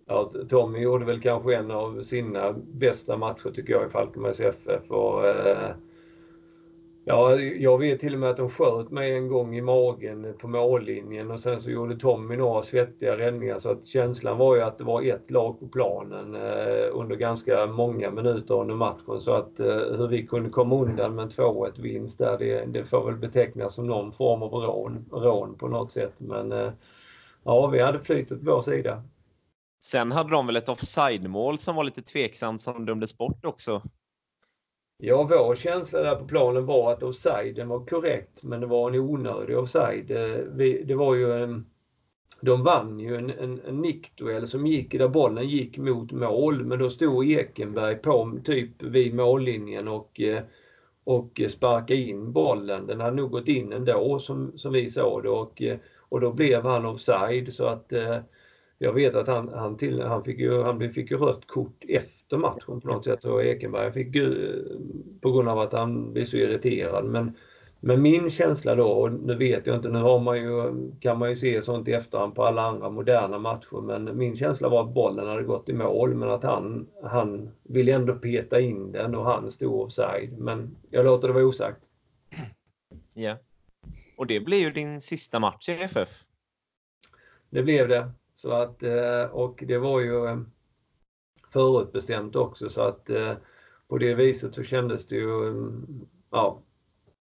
Ja, Tommy gjorde väl kanske en av sina bästa matcher tycker jag i Falkenbergs FF. Och, eh, ja, jag vet till och med att de sköt mig en gång i magen på mållinjen och sen så gjorde Tommy några svettiga räddningar så att känslan var ju att det var ett lag på planen eh, under ganska många minuter under matchen. Så att eh, hur vi kunde komma undan med en 2-1 vinst där, det, det får väl betecknas som någon form av rån, rån på något sätt. Men eh, ja, vi hade flytet på vår sida. Sen hade de väl ett offside-mål som var lite tveksamt som dömdes bort också. Ja, vår känsla där på planen var att offsiden var korrekt, men det var en onödig offside. Eh, vi, det var ju en, de vann ju en, en, en nickduell som gick där bollen gick mot mål, men då stod Ekenberg på typ vid mållinjen och, eh, och sparkade in bollen. Den hade nog gått in ändå som, som vi såg det och, eh, och då blev han offside så att eh, jag vet att han, han, till, han, fick ju, han fick ju rött kort efter matchen på något sätt och Ekenberg fick ju på grund av att han blev så irriterad. Men, men min känsla då, och nu vet jag inte, nu har man ju, kan man ju se sånt i efterhand på alla andra moderna matcher, men min känsla var att bollen hade gått i mål men att han, han ville ändå peta in den och han stod offside. Men jag låter det vara osagt. Ja. Och det blir ju din sista match i FF. Det blev det. Så att, eh, och det var ju eh, förutbestämt också så att eh, på det viset så kändes det ju mm, ja,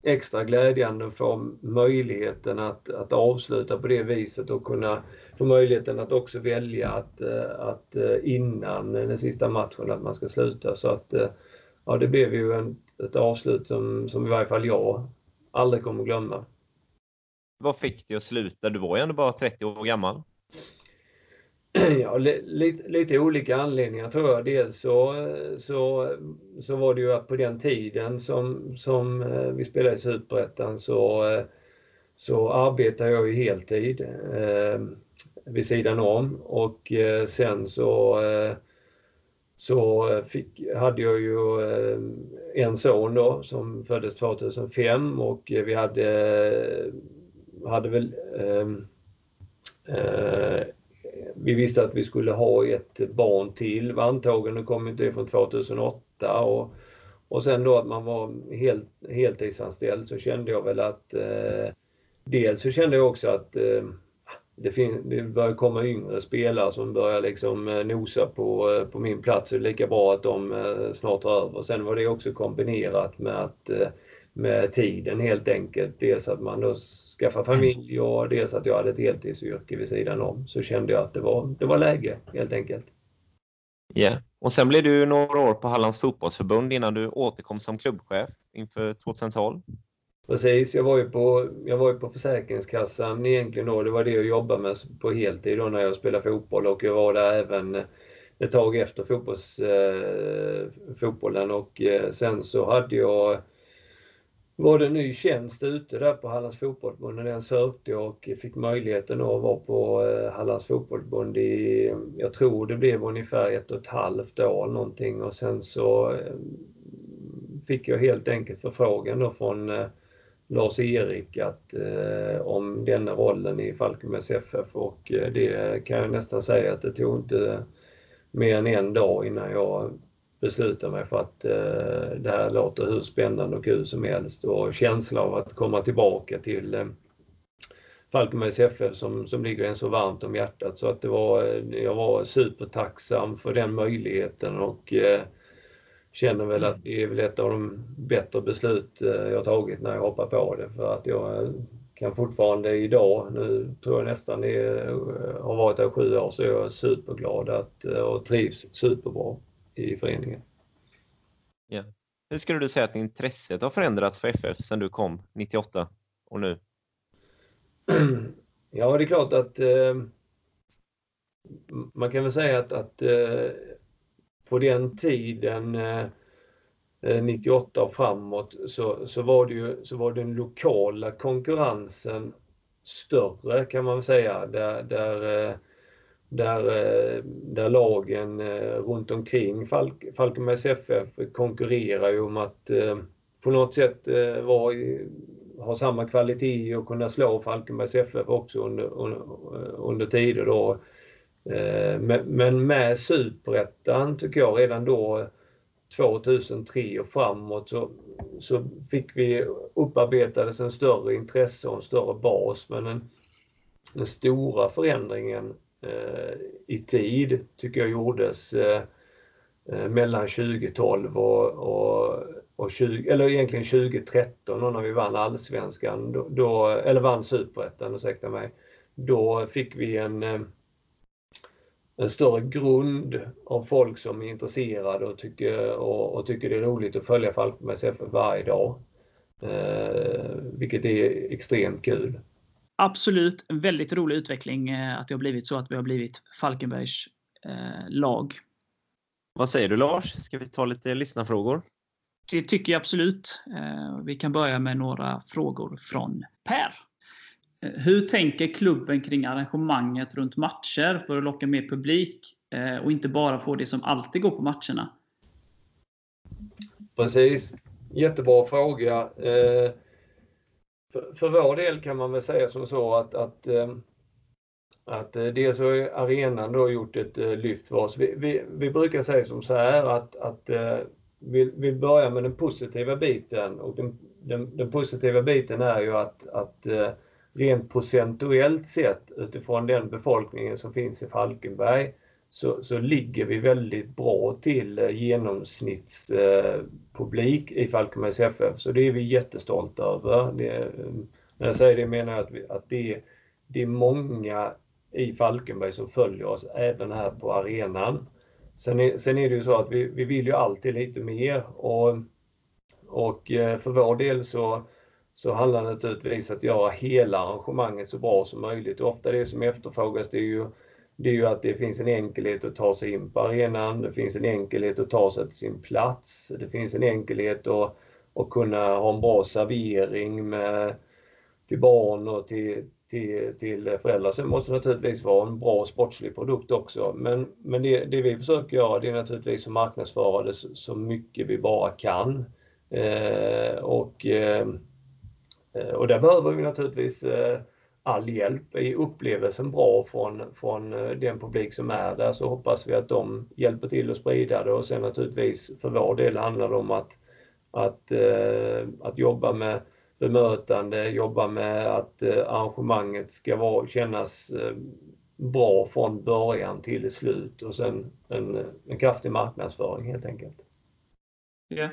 extra glädjande att få möjligheten att, att avsluta på det viset och kunna få möjligheten att också välja att, att innan den sista matchen att man ska sluta. Så att ja, det blev ju en, ett avslut som, som i varje fall jag aldrig kommer glömma. Vad fick dig att sluta? Du var ju ändå bara 30 år gammal. Ja, lite, lite olika anledningar tror jag. Dels så, så, så var det ju att på den tiden som, som eh, vi spelade i Superettan så, eh, så arbetade jag ju heltid eh, vid sidan om och eh, sen så, eh, så fick, hade jag ju eh, en son då som föddes 2005 och vi hade, hade väl vi visste att vi skulle ha ett barn till var antagen, nu kom inte det från 2008 och, och sen då att man var helt, heltidsanställd så kände jag väl att eh, dels så kände jag också att eh, det, fin- det börjar komma yngre spelare som börjar liksom eh, nosa på, eh, på min plats. Så det är lika bra att de eh, snart tar över. Sen var det också kombinerat med att eh, med tiden helt enkelt. Dels att man då skaffar familj och dels att jag hade ett heltidsyrke vid sidan om. Så kände jag att det var, det var läge helt enkelt. Ja, yeah. och sen blev du några år på Hallands fotbollsförbund innan du återkom som klubbchef inför 2012. Precis, jag var ju på, jag var ju på Försäkringskassan egentligen då. Det var det jag jobbade med på heltid då när jag spelade fotboll och jag var där även ett tag efter fotbolls, eh, fotbollen och eh, sen så hade jag var det en ny tjänst ute där på Hallands fotbollsförbund? Och den sökte och fick möjligheten att vara på eh, Hallands fotbollsförbund i, jag tror det blev ungefär ett och ett halvt år någonting. Och sen så eh, fick jag helt enkelt förfrågan då från eh, Lars-Erik att eh, om denna rollen i Falkenbergs FF och det kan jag nästan säga att det tog inte mer än en dag innan jag besluta mig för att eh, det här låter hur spännande och kul som helst och känsla av att komma tillbaka till, eh, Falkenbergs FF som, som ligger en så varmt om hjärtat. Så att det var, eh, jag var supertacksam för den möjligheten och eh, känner väl att det är väl ett av de bättre beslut eh, jag tagit när jag hoppar på det. För att jag eh, kan fortfarande idag, nu tror jag nästan det eh, har varit där sju år, så är jag superglad att, och trivs superbra i föreningen. Ja. Hur skulle du säga att intresset har förändrats för FF sedan du kom 98 och nu? Ja, det är klart att eh, man kan väl säga att, att eh, på den tiden eh, 98 och framåt så, så, var det ju, så var den lokala konkurrensen större kan man väl säga. Där, där, eh, där, eh, där lagen eh, runt omkring Falk, Falkenbergs FF konkurrerar ju om att eh, på något sätt vara ha samma kvalitet och kunna slå Falkenbergs FF också under, under, under tider då. Men med superettan tycker jag redan då 2003 och framåt så, så fick vi upparbetades en större intresse och en större bas men den, den stora förändringen Eh, i tid tycker jag gjordes eh, eh, mellan 2012 och, och, och 20, eller egentligen 2013 när vi vann allsvenskan, då, då eller vann superettan, ursäkta mig. Då fick vi en en större grund av folk som är intresserade och tycker, och, och tycker det är roligt att följa Falkenbergs FF varje dag. Eh, vilket är extremt kul. Absolut, en väldigt rolig utveckling eh, att det har blivit så att vi har blivit Falkenbergs eh, lag. Vad säger du Lars? Ska vi ta lite lyssnarfrågor? Det tycker jag absolut. Eh, vi kan börja med några frågor från Per. Hur tänker klubben kring arrangemanget runt matcher för att locka mer publik och inte bara få det som alltid går på matcherna? Precis. Jättebra fråga för, för vår del kan man väl säga som så att, att, eh, att eh, dels har arenan då gjort ett eh, lyft för oss. Vi, vi, vi brukar säga som så här att, att vi, vi börjar med den positiva biten och den, den, den positiva biten är ju att, att rent procentuellt sett utifrån den befolkningen som finns i Falkenberg så, så ligger vi väldigt bra till eh, genomsnittspublik i Falkenbergs FF. Så det är vi jättestolta över. Det, eh, när jag säger det menar jag att, vi, att det, det är många i Falkenberg som följer oss även här på arenan. Sen är, sen är det ju så att vi, vi vill ju alltid lite mer och, och eh, för vår del så så handlar det naturligtvis om att göra hela arrangemanget så bra som möjligt. Och ofta det som efterfrågas det är ju, det är ju att det finns en enkelhet att ta sig in på arenan, det finns en enkelhet att ta sig till sin plats, det finns en enkelhet att, att kunna ha en bra servering med, till barn och till, till, till föräldrar. Sen måste det naturligtvis vara en bra sportslig produkt också. Men, men det, det vi försöker göra det är naturligtvis att marknadsföra det så, så mycket vi bara kan. Eh, och eh, eh och där behöver vi naturligtvis eh, all hjälp. Är upplevelsen bra från, från eh, den publik som är där så hoppas vi att de hjälper till att sprida det och sen naturligtvis för vår del handlar det om att, att, eh, att jobba med bemötande, jobba med att eh, arrangemanget ska vara, kännas bra från början till slut och sen en, en kraftig marknadsföring helt enkelt. Ja.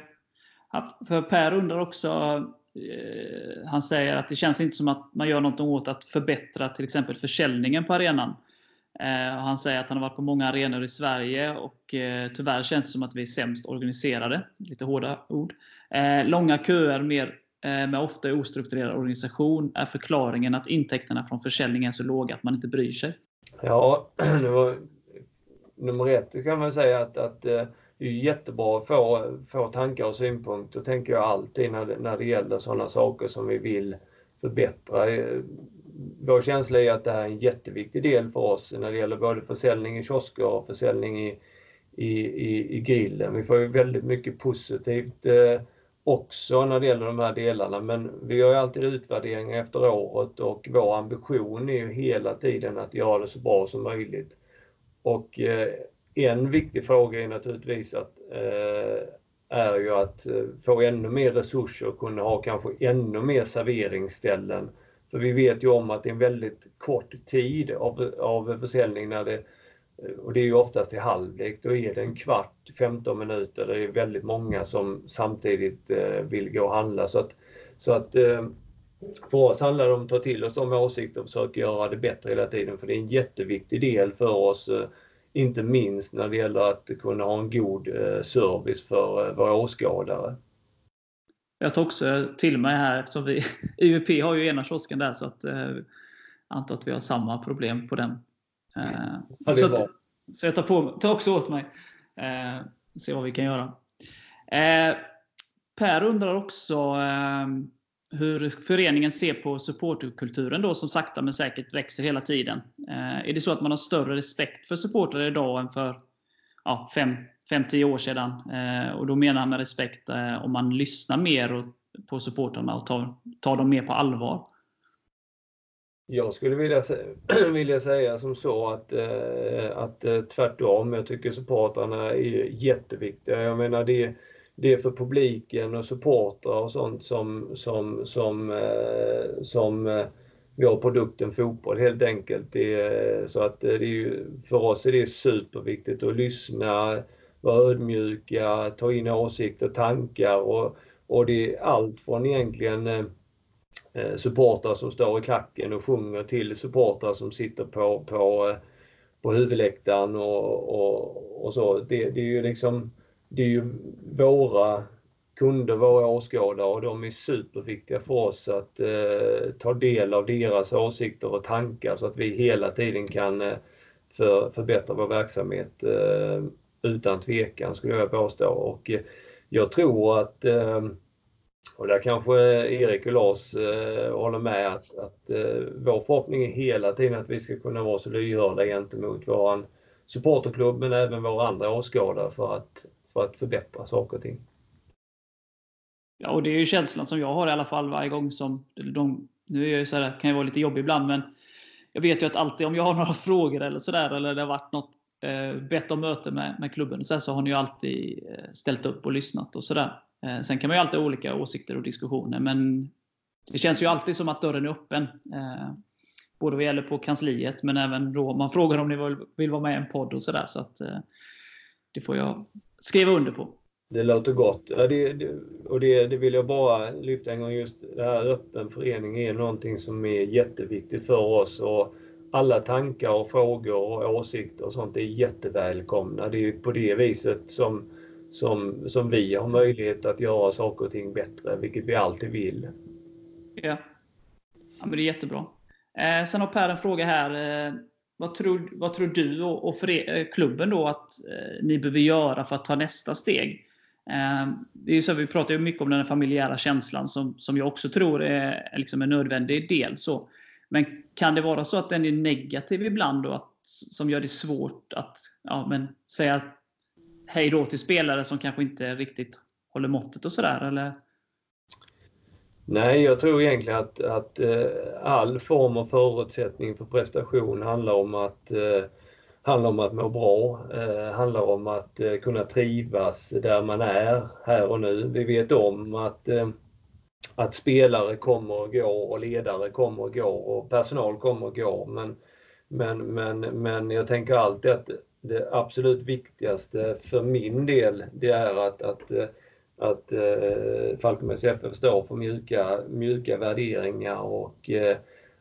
För Per undrar också Eh, han säger att det känns inte som att man gör något åt att förbättra till exempel försäljningen på arenan. Eh, han säger att han har varit på många arenor i Sverige och eh, tyvärr känns det som att vi är sämst organiserade. Lite hårda ord. Eh, långa köer mer, eh, med ofta ostrukturerad organisation är förklaringen att intäkterna från försäljningen är så låga att man inte bryr sig. Ja, det var, nummer ett kan man säga att, att det är jättebra att få, få tankar och synpunkter, tänker jag alltid när det, när det gäller sådana saker som vi vill förbättra. Vår känsla är att det här är en jätteviktig del för oss när det gäller både försäljning i kiosker och försäljning i, i, i, i grillen. Vi får ju väldigt mycket positivt eh, också när det gäller de här delarna men vi gör ju alltid utvärderingar efter året och vår ambition är ju hela tiden att göra det så bra som möjligt. Och eh, en viktig fråga är naturligtvis att eh, är ju att eh, få ännu mer resurser och kunna ha kanske ännu mer serveringsställen För vi vet ju om att det är en väldigt kort tid av, av försäljning när det eh, och det är ju oftast i halvlek. Då är det en kvart, 15 minuter. Det är väldigt många som samtidigt eh, vill gå och handla. Så att, så att för oss handlar det om att ta till oss de åsikter och försöka göra det bättre hela tiden. För det är en jätteviktig del för oss inte minst när det gäller att kunna ha en god eh, service för eh, våra åskådare. Jag tar också till mig här, eftersom vi, UEP har ju ena kiosken där, så att eh, antar att vi har samma problem på den. Ja, så, att, så, jag tar, på, tar också åt mig. Eh, se vad vi kan göra. Eh, per undrar också eh, hur föreningen ser på supporterkulturen då som sakta men säkert växer hela tiden. Eh, är det så att man har större respekt för supportrar idag än för 5-10 år sedan? Eh, och då menar han med respekt eh, om man lyssnar mer på supportrarna och tar, tar dem mer på allvar. Jag skulle vilja, vilja säga som så att, eh, att eh, tvärtom. Jag tycker supportrarna är jätteviktiga. Jag menar det det är för publiken och supportrar och sånt som, som, som, eh, som eh, gör produkten fotboll helt enkelt. Det så att eh, det är ju, för oss är det superviktigt att lyssna, vara ödmjuka, ta in åsikter, tankar och, och det är allt från egentligen eh, eh, supportrar som står i klacken och sjunger till supportrar som sitter på, på, eh, på huvudläktaren och, och, och så. Det, det är ju liksom det är ju våra kunder, våra åskådare och de är superviktiga för oss att eh, ta del av deras åsikter och tankar så att vi hela tiden kan eh, för, förbättra vår verksamhet eh, utan tvekan skulle jag påstå. Och eh, jag tror att, eh, och där kanske Erik och Lars eh, håller med, att, att eh, vår förhoppning är hela tiden att vi ska kunna vara så lyhörda gentemot vår supporterklubb men även våra andra åskådare för att för att förbättra saker och ting. Ja, och det är ju känslan som jag har i alla fall varje gång som de, nu är jag så här, kan jag vara lite jobbig ibland, men jag vet ju att alltid om jag har några frågor eller sådär, eller det har varit något eh, bett om möte med, med klubben, så, här, så har ni ju alltid eh, ställt upp och lyssnat och sådär. Eh, sen kan man ju alltid ha olika åsikter och diskussioner, men det känns ju alltid som att dörren är öppen. Eh, både vad gäller på kansliet, men även då man frågar om ni vill, vill vara med i en podd och sådär. Så att, eh, det får jag skriva under på. Det låter gott. Ja, det, det, och det, det, vill jag bara lyfta en gång. Just det här öppen förening är någonting som är jätteviktigt för oss. Och alla tankar och frågor och åsikter och sånt är jättevälkomna. Det är på det viset som, som, som vi har möjlighet att göra saker och ting bättre, vilket vi alltid vill. Ja, ja men det är jättebra. Eh, sen har Per en fråga här. Eh, vad tror, vad tror du och, och för er, eh, klubben då att eh, ni behöver göra för att ta nästa steg? Eh, det är så, vi pratar ju mycket om den familjära känslan som, som jag också tror är, liksom en nödvändig del. Så. Men kan det vara så att den är negativ ibland då, att, som gör det svårt att ja, men, säga hej då till spelare som kanske inte riktigt håller måttet och sådär? Eller? Nej, jag tror egentligen att, att eh, all form av förutsättning för prestation handlar om att eh, handlar om att må bra, eh, handlar om att eh, kunna trivas där man är här och nu. Vi vet om att, eh, att spelare kommer och går och ledare kommer och går och personal kommer och går. Men, men, men, men jag tänker alltid att det absolut viktigaste för min del, det är att, att eh, att eh, Falkenbergs FF står för mjuka, mjuka värderingar och eh,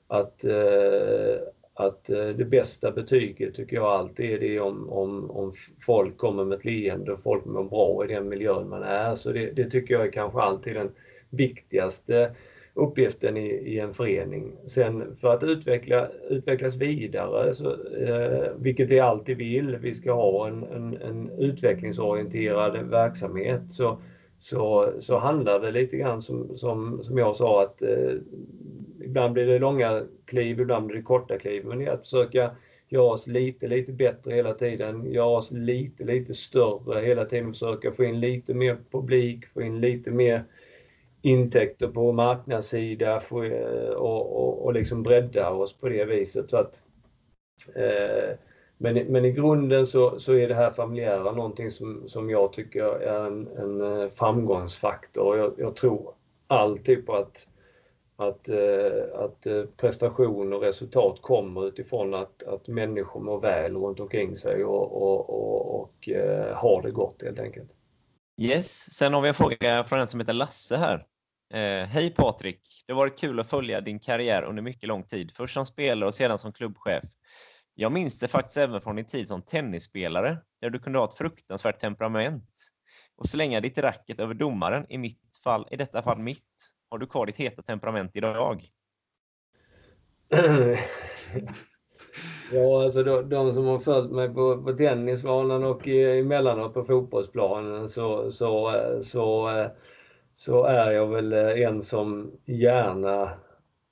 att, eh, att eh, det bästa betyget tycker jag alltid är det om, om, om folk kommer med ett leende och folk mår bra i den miljön man är. Så det, det tycker jag är kanske alltid den viktigaste uppgiften i, i, en förening. Sen för att utveckla, utvecklas vidare, så, eh, vilket vi alltid vill, vi ska ha en, en, en utvecklingsorienterad verksamhet, så så, så handlar det lite grann som, som, som jag sa att eh, ibland blir det långa kliv, ibland blir det korta kliv. Men det är att försöka göra oss lite, lite bättre hela tiden, göra oss lite, lite större hela tiden, försöka få in lite mer publik, få in lite mer intäkter på marknadssida få, eh, och, och, och liksom bredda oss på det viset. Så att eh, men, men i grunden så, så är det här familjära någonting som, som jag tycker är en, en eh, framgångsfaktor. Jag, jag tror alltid på att, att, eh, att eh, prestation och resultat kommer utifrån att, att människor mår väl runt omkring sig och, och, och, och har det gott helt enkelt. Yes, sen har vi en fråga från en som heter Lasse här. Eh, Hej Patrik! Det har varit kul att följa din karriär under mycket lång tid, först som spelare och sedan som klubbchef. Jag minns det faktiskt även från din tid som tennisspelare, där du kunde ha ett fruktansvärt temperament och slänga ditt racket över domaren, i, mitt fall, i detta fall mitt. Har du kvar ditt heta temperament idag? Ja, alltså de, de, som har följt mig på, på tennisbanan och emellanåt på fotbollsplanen så, så, så, så är jag väl en som gärna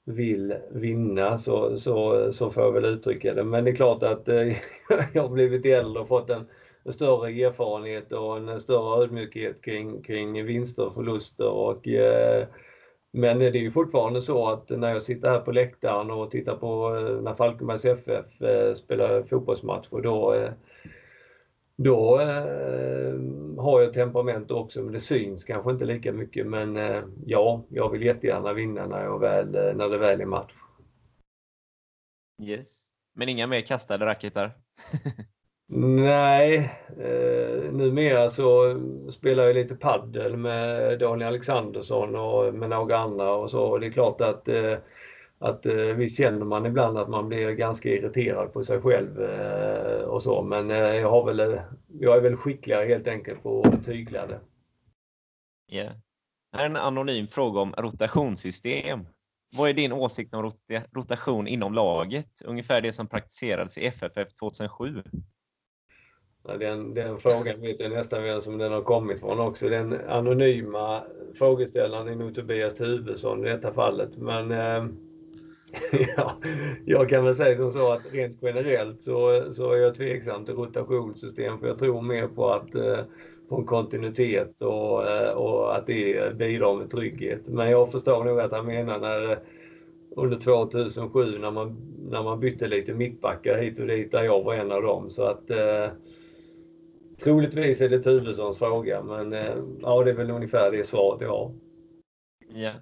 vill vinna, så, så, så får jag väl uttrycka det. Men det är klart att eh, jag har blivit äldre och fått en, en större erfarenhet och en större ödmjukhet kring, kring vinster och förluster. Och, eh, men det är ju fortfarande så att när jag sitter här på läktaren och tittar på eh, när Falkenbergs FF eh, spelar fotbollsmatcher då, eh, då har jag temperament också men det syns kanske inte lika mycket. Men ja, jag vill jättegärna vinna när, jag väl, när det väl är match. Yes. Men inga mer kastade racketar? Nej, eh, numera så spelar jag lite paddel med Daniel Alexandersson och med några andra och så. Det är klart att, eh, att eh, visst känner man ibland att man blir ganska irriterad på sig själv eh, och så. Men eh, jag, har väl, jag är väl skickligare helt enkelt på att tygla det. Yeah. Här är en anonym fråga om rotationssystem. Vad är din åsikt om rotation inom laget? Ungefär det som praktiserades i FFF 2007. Den, den frågan vet jag nästan vem som den har kommit från också. Den anonyma frågeställaren är nog Tobias Tuvesson i detta fallet. Men eh, ja, jag kan väl säga som så att rent generellt så, så är jag tveksam till rotationssystem för jag tror mer på att eh, på en kontinuitet och, eh, och att det bidrar med trygghet. Men jag förstår nog att han menar när under 2007 när man, när man bytte lite mittbackar hit och dit där jag var en av dem. Så att eh, Troligtvis är det Tuvessons fråga, men eh, ja, det är väl ungefär det svaret jag har. Ja.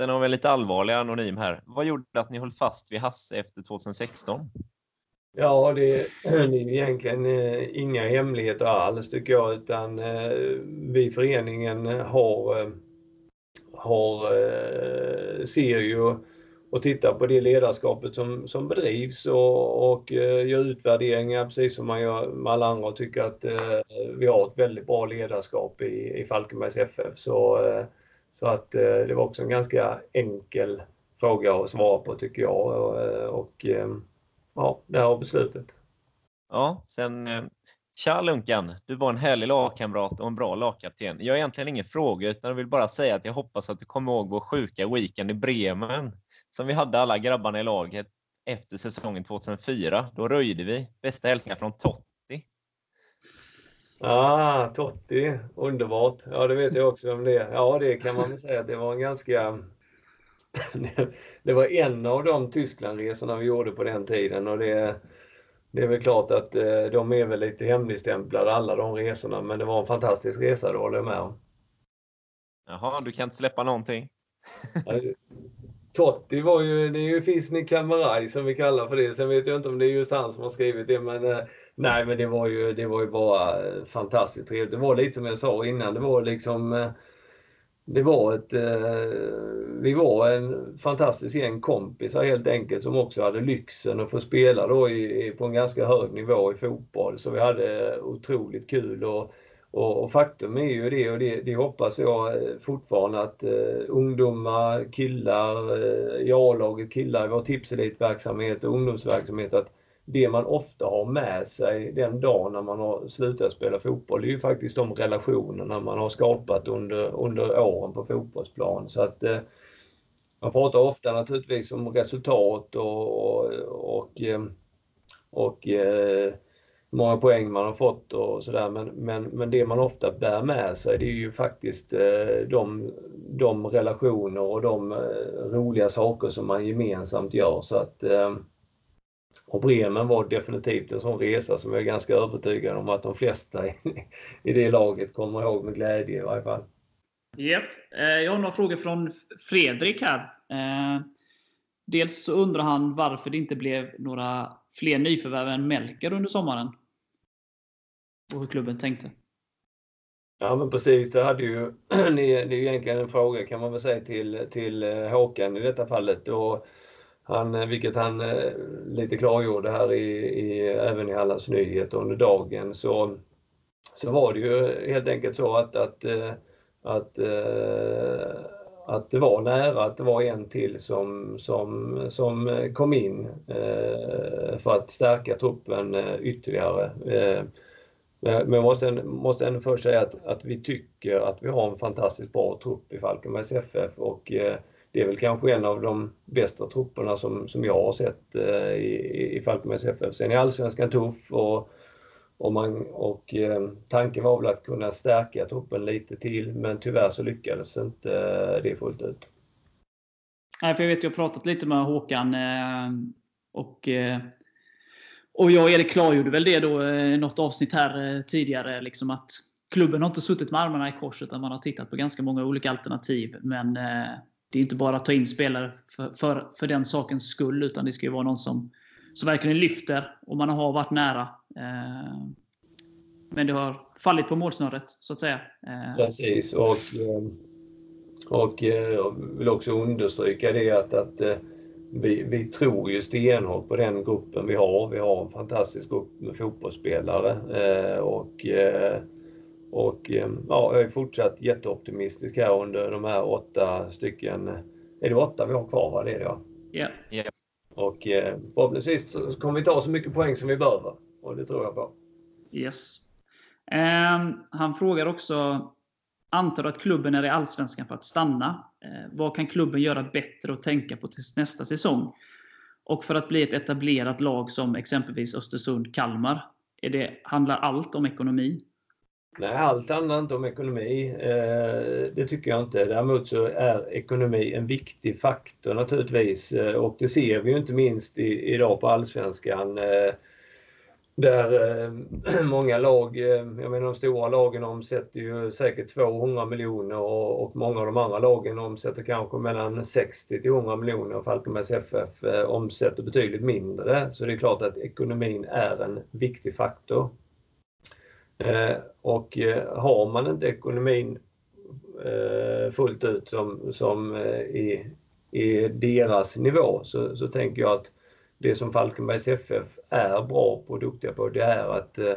Sen har vi en lite allvarlig anonym här. Vad gjorde att ni höll fast vid Hasse efter 2016? Ja, det, är egentligen eh, inga hemligheter alls tycker jag, utan eh, vi i föreningen har, eh, har ser ju och tittar på det ledarskapet som, som bedrivs och, och gör utvärderingar precis som man gör med alla andra och tycker att vi har ett väldigt bra ledarskap i, i Falkenbergs FF. Så, så att eh, det var också en ganska enkel fråga att svara på tycker jag och, eh, och ehm, ja, det här var beslutet. Ja, sen eh, Tja Lunkan! Du var en härlig lagkamrat och en bra lagkapten. Jag har egentligen ingen fråga utan jag vill bara säga att jag hoppas att du kommer ihåg vår sjuka weekend i Bremen som vi hade alla grabbarna i laget efter säsongen 2004. Då röjde vi. Bästa hälsningar från Totti. Ah, Totti. Underbart. Ja, det vet jag också om det Ja, det kan man väl säga det var en ganska... det var en av de Tysklandresorna vi gjorde på den tiden och det, det är väl klart att eh, de är väl lite hemligstämplade alla de resorna men det var en fantastisk resa, det håller jag med om. Jaha, du kan inte släppa någonting? Totti var ju, det är ju Fisni Kamaraj som vi kallar för det. Sen vet jag inte om det är just han som har skrivit det men eh, nej men det var ju, det var ju bara eh, fantastiskt trevligt. Det var lite som jag sa innan, det var liksom eh, det var ett, eh, vi var en fantastisk gäng kompisar helt enkelt som också hade lyxen att få spela då i, på en ganska hög nivå i fotboll. Så vi hade otroligt kul och och, och, faktum är ju det, och det, det hoppas jag fortfarande att eh, ungdomar, killar eh, i A-laget, killar i vår tipselitverksamhet och ungdomsverksamhet, att det man ofta har med sig den dag när man har slutat spela fotboll, det är ju faktiskt de relationerna man har skapat under, under åren på fotbollsplan. Så att eh, man pratar ofta naturligtvis om resultat och, och, och, eh, och eh, många poäng man har fått och sådär. Men, men, men det man ofta bär med sig det är ju faktiskt eh, de, de relationer och de eh, roliga saker som man gemensamt gör. Så att, eh, och Bremen var definitivt en sån resa som jag är ganska övertygad om att de flesta i, i det laget kommer ihåg med glädje i varje fall. Yep. Jag har några frågor från Fredrik här. Eh, dels så undrar han varför det inte blev några fler nyförvärv än Melker under sommaren. Och hur klubben tänkte. Ja men precis, det hade ju, det är ju egentligen en fråga kan man väl säga till, till eh, Håkan i detta fallet. Och han, eh, vilket han eh, lite klargjorde här i, i, även i Hallands Nyheter under dagen, så, så var det ju helt enkelt så att, att, eh, att, att det var nära att det var en till som, som, som kom in för att stärka truppen ytterligare. Men jag måste, måste ändå först säga att, att vi tycker att vi har en fantastiskt bra trupp i Falkenbergs FF och eh, det är väl kanske en av de bästa trupperna som, som jag har sett eh, i, i Falkenbergs FF. Sen är Allsvenskan tuff och, och, man, och eh, tanken var väl att kunna stärka truppen lite till men tyvärr så lyckades inte eh, det fullt ut. Nej, för jag vet, jag har pratat lite med Håkan eh, och eh, och jag och Erik klargjorde väl det då i något avsnitt här eh, tidigare. Liksom att klubben har inte suttit med armarna i kors utan man har tittat på ganska många olika alternativ. Men eh, det är inte bara att ta in spelare för, för, för den sakens skull. Utan det ska ju vara någon som, som verkligen lyfter. Och man har varit nära. Eh, men det har fallit på målsnöret så att säga. Eh, Precis. Och, eh, och eh, jag vill också understryka det att, att vi, vi tror ju stenhårt på den gruppen vi har. Vi har en fantastisk grupp med fotbollsspelare eh, och, eh, och eh, ja, jag är fortsatt jätteoptimistisk här under de här åtta stycken. Är det åtta vi har kvar? Va? Det är det ja. Yeah. yeah. Och eh, förhoppningsvis kommer vi ta så mycket poäng som vi behöver. Och det tror jag på. Yes. Um, han frågar också antar att klubben är i Allsvenskan för att stanna. Eh, vad kan klubben göra bättre och tänka på till nästa säsong? Och för att bli ett etablerat lag som exempelvis Östersund-Kalmar, det, handlar allt om ekonomi? Nej, allt handlar inte om ekonomi. Eh, det tycker jag inte. Däremot så är ekonomi en viktig faktor naturligtvis. Eh, och det ser vi ju inte minst idag på Allsvenskan eh, där eh, många lag, eh, jag menar de stora lagen omsätter ju säkert 200 miljoner och, och många av de andra lagen omsätter kanske mellan 60 till 100 miljoner Falkenbergs FF eh, omsätter betydligt mindre. Så det är klart att ekonomin är en viktig faktor. Eh, och eh, har man inte ekonomin eh, fullt ut som, som eh, i, i deras nivå så, så tänker jag att det som Falkenbergs FF är bra på och duktiga på det är att eh,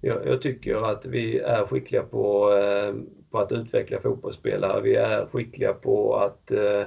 jag, jag, tycker att vi är skickliga på, eh, på att utveckla fotbollsspelare. Vi är skickliga på att, eh,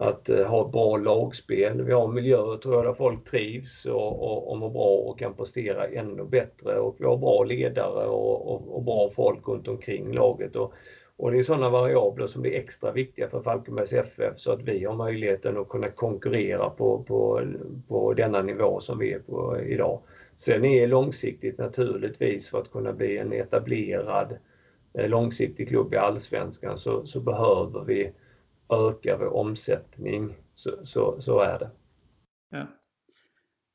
att eh, ha ett bra lagspel. Vi har miljöer tror jag, där folk trivs och, och, och mår bra och kan prestera ännu bättre. Och vi har bra ledare och, och, och bra folk runt omkring laget. Och och det är sådana variabler som blir extra viktiga för Falkenbergs FF så att vi har möjligheten att kunna konkurrera på, på, på denna nivå som vi är på idag. Sen är långsiktigt naturligtvis för att kunna bli en etablerad eh, långsiktig klubb i Allsvenskan så, så behöver vi öka vår omsättning. Så, så, så är det. Ja.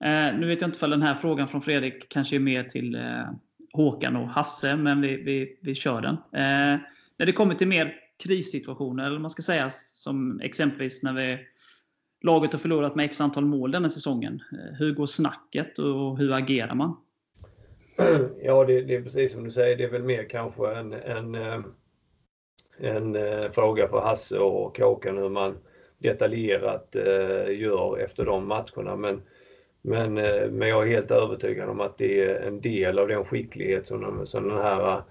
Eh, nu vet jag inte om den här frågan från Fredrik kanske är mer till eh, Håkan och Hasse, men vi, vi, vi kör den. Eh, när det kommer till mer krissituationer, eller man ska säga, som exempelvis när vi, laget har förlorat med x antal mål denna säsongen. Eh, hur går snacket och hur agerar man? Ja, det, det är precis som du säger. Det är väl mer kanske en, en, eh, en, eh, fråga för Hasse och Kåkan hur man detaljerat eh, gör efter de matcherna. Men, men, eh, men jag är helt övertygad om att det är en del av den skicklighet som, de, som den här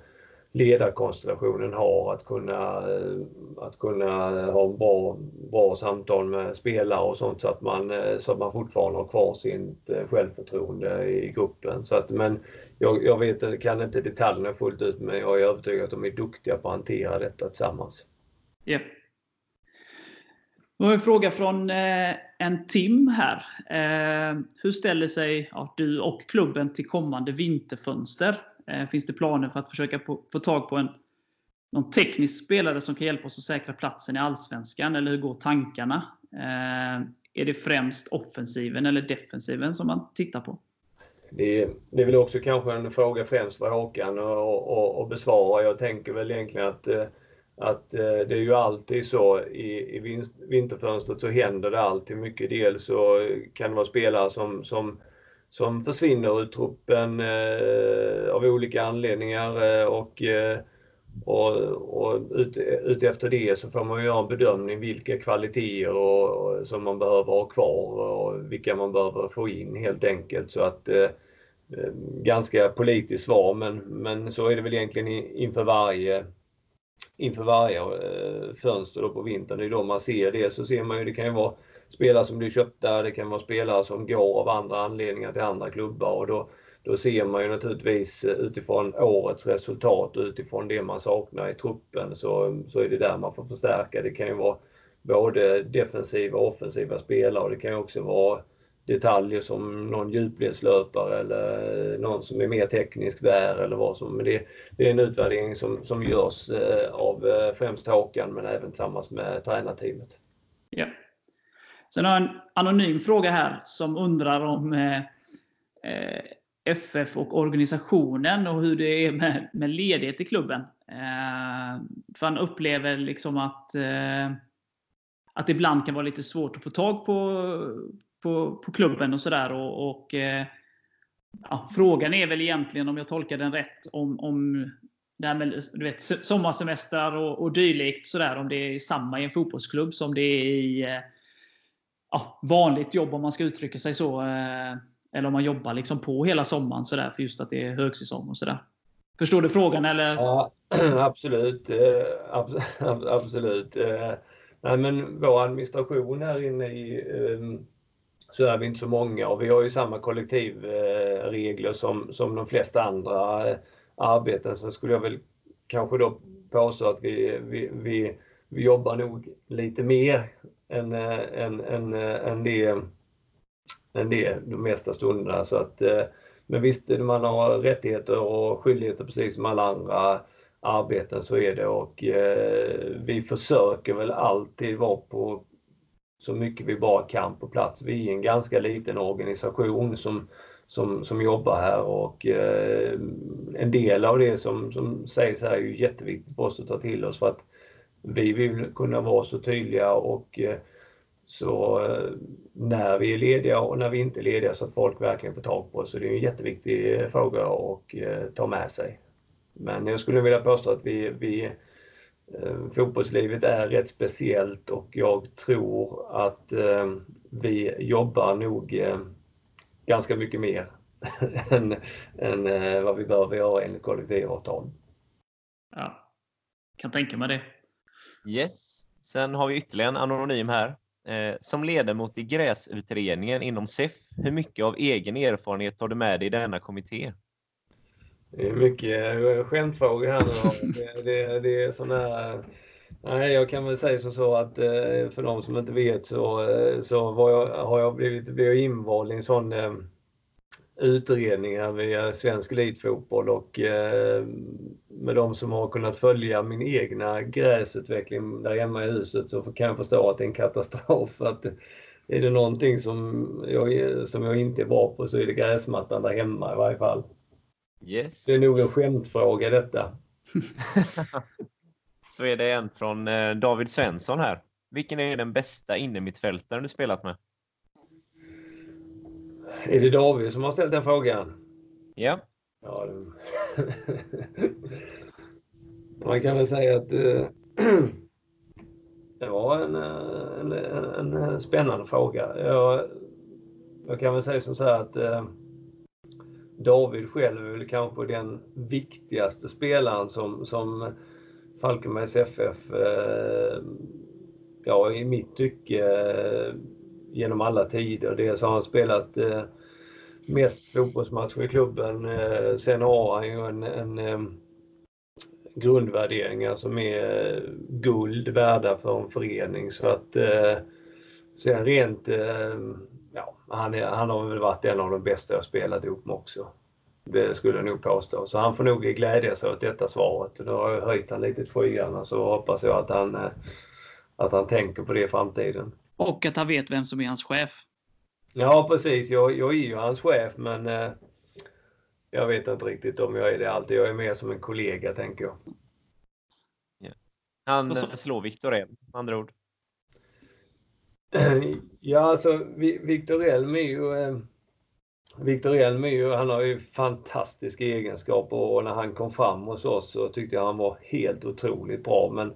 ledarkonstellationen har att kunna, eh, att kunna ha bra, bra samtal med spelare och sånt så att man, så att man fortfarande har kvar sitt självförtroende i gruppen. Så att, men jag, jag vet, kan inte detaljerna fullt ut men jag är övertygad att de är duktiga på att hantera detta tillsammans. Ja. Nu en fråga från eh, en Tim här. Eh, hur ställer sig ja, du och klubben till kommande vinterfönster? Eh, finns det planer för att försöka få tag på en någon teknisk spelare som kan hjälpa oss att säkra platsen i Allsvenskan? Eller hur går tankarna? Eh, är det främst offensiven eller defensiven som man tittar på? Det är, det är väl också kanske en fråga främst för Håkan att besvara. Jag tänker väl egentligen att, eh, att eh, det är ju alltid så i, i vinterfönstret så händer det alltid mycket. Dels så kan det vara spelare som, som, som försvinner ur truppen eh, av olika anledningar eh, och, eh, och, och ut, ut, efter det så får man göra en bedömning vilka kvaliteter och, och, som man behöver ha kvar och vilka man behöver få in helt enkelt. Så att eh, eh ganska politiskt svar men, men så är det väl egentligen inför varje inför varje eh, fönster då på vintern. Det är då man ser det. Så ser man ju, det kan ju vara spelare som blir köpta, det kan vara spelare som går av andra anledningar till andra klubbar och då, då ser man ju naturligtvis eh, utifrån årets resultat och utifrån det man saknar i truppen så, så är det där man får förstärka. Det kan ju vara både defensiva och offensiva spelare och det kan ju också vara detaljer som någon djupledslöpare eller någon som är mer teknisk där eller vad som. Men det, det är en utvärdering som, som görs eh, av eh, främst Håkan men även tillsammans med tränarteamet. Ja. Sen har jag en anonym fråga här som undrar om eh, FF och organisationen och hur det är med, med ledighet i klubben. Eh, för han upplever liksom att, eh, att det ibland kan vara lite svårt att få tag på, på, på klubben och sådär. Och, och eh, ja, frågan är väl egentligen, om jag tolkar den rätt, om, om det här med du vet, sommarsemestrar och, och dylikt, sådär, om det är samma i en fotbollsklubb som det är i eh, ja, vanligt jobb, om man ska uttrycka sig så. Eh, eller om man jobbar liksom på hela sommaren sådär, för just att det är högsäsong och sådär. Förstår du frågan? Eller? Ja, absolut. Eh, absolut. Eh, nej, men vår administration här inne i ehm, så är vi inte så många och vi har ju samma kollektivregler eh, som, som de flesta andra arbeten. Så skulle jag väl kanske då påstå att vi, vi, vi, vi jobbar nog lite mer än, än, än, än, det, än det de mesta stunderna. Så att, eh, men visst, man har rättigheter och skyldigheter precis som alla andra arbeten så är det och eh, vi försöker väl alltid vara på så mycket vi bara kan på plats. Vi är en ganska liten organisation som, som, som jobbar här och eh, en del av det som, som sägs här är ju jätteviktigt för oss att ta till oss för att vi vill kunna vara så tydliga och eh, så eh, när vi är lediga och när vi inte är lediga så att folk verkligen får tag på oss. Så det är en jätteviktig fråga att eh, ta med sig. Men jag skulle vilja påstå att vi, vi Eh, fotbollslivet är rätt speciellt och jag tror att eh, vi jobbar nog eh, ganska mycket mer än, än vad vi behöver göra enligt kollektivavtal. Ja, kan tänka mig det. Yes. Sen har vi ytterligare en anonym här. Som ledamot i gräsutredningen inom SEF, hur mycket av egen erfarenhet tar du med dig i denna kommitté? Det är mycket eh, skämtfrågor här nu. Det, det, det är sådana här... Nej, jag kan väl säga så att eh, för de som inte vet så, eh, så var jag, har jag blivit, blivit invald i en sån utredning här via Svensk Elitfotboll och med de som har kunnat följa min egna gräsutveckling där hemma i huset så kan jag förstå att det är en katastrof. Att är det någonting som jag, som jag inte är bra på så är det gräsmattan där hemma i varje fall. Yes. Det är nog en skämtfråga detta. Så är det en från eh, David Svensson här. Vilken är den bästa innermittfältaren du spelat med? Är det David som har ställt den frågan? Ja. ja. Man kan väl säga att eh, det var en, eh, en, en, en, spännande fråga. Jag, jag kan väl säga som så här att David själv är väl kanske den viktigaste spelaren som, som Falkenbergs FF, eh, ja i mitt tycke, eh, genom alla tider. Dels har han spelat eh, mest fotbollsmatcher i klubben. Eh, sen har han ju en, en eh, grundvärderingar som är eh, guld värda för en förening. Så att eh, sen rent eh, ja, han, är, han har väl varit en av de bästa jag spelat ihop med också. Det skulle jag nog påstå. Så han får nog glädjas åt detta svaret. Nu har jag höjt han lite till skyarna så hoppas jag att han, eh, att han tänker på det i framtiden. Och att han vet vem som är hans chef. Ja precis, jag, jag är ju hans chef men eh, jag vet inte riktigt om jag är det alltid. Jag är mer som en kollega tänker jag. Han Vad sa- slår Viktor Elm, med andra ord. Ja, alltså Vi- Victor Elm är ju eh, Victor Elm är ju, han har ju fantastiska egenskaper och när han kom fram hos oss så tyckte jag han var helt otroligt bra. Men,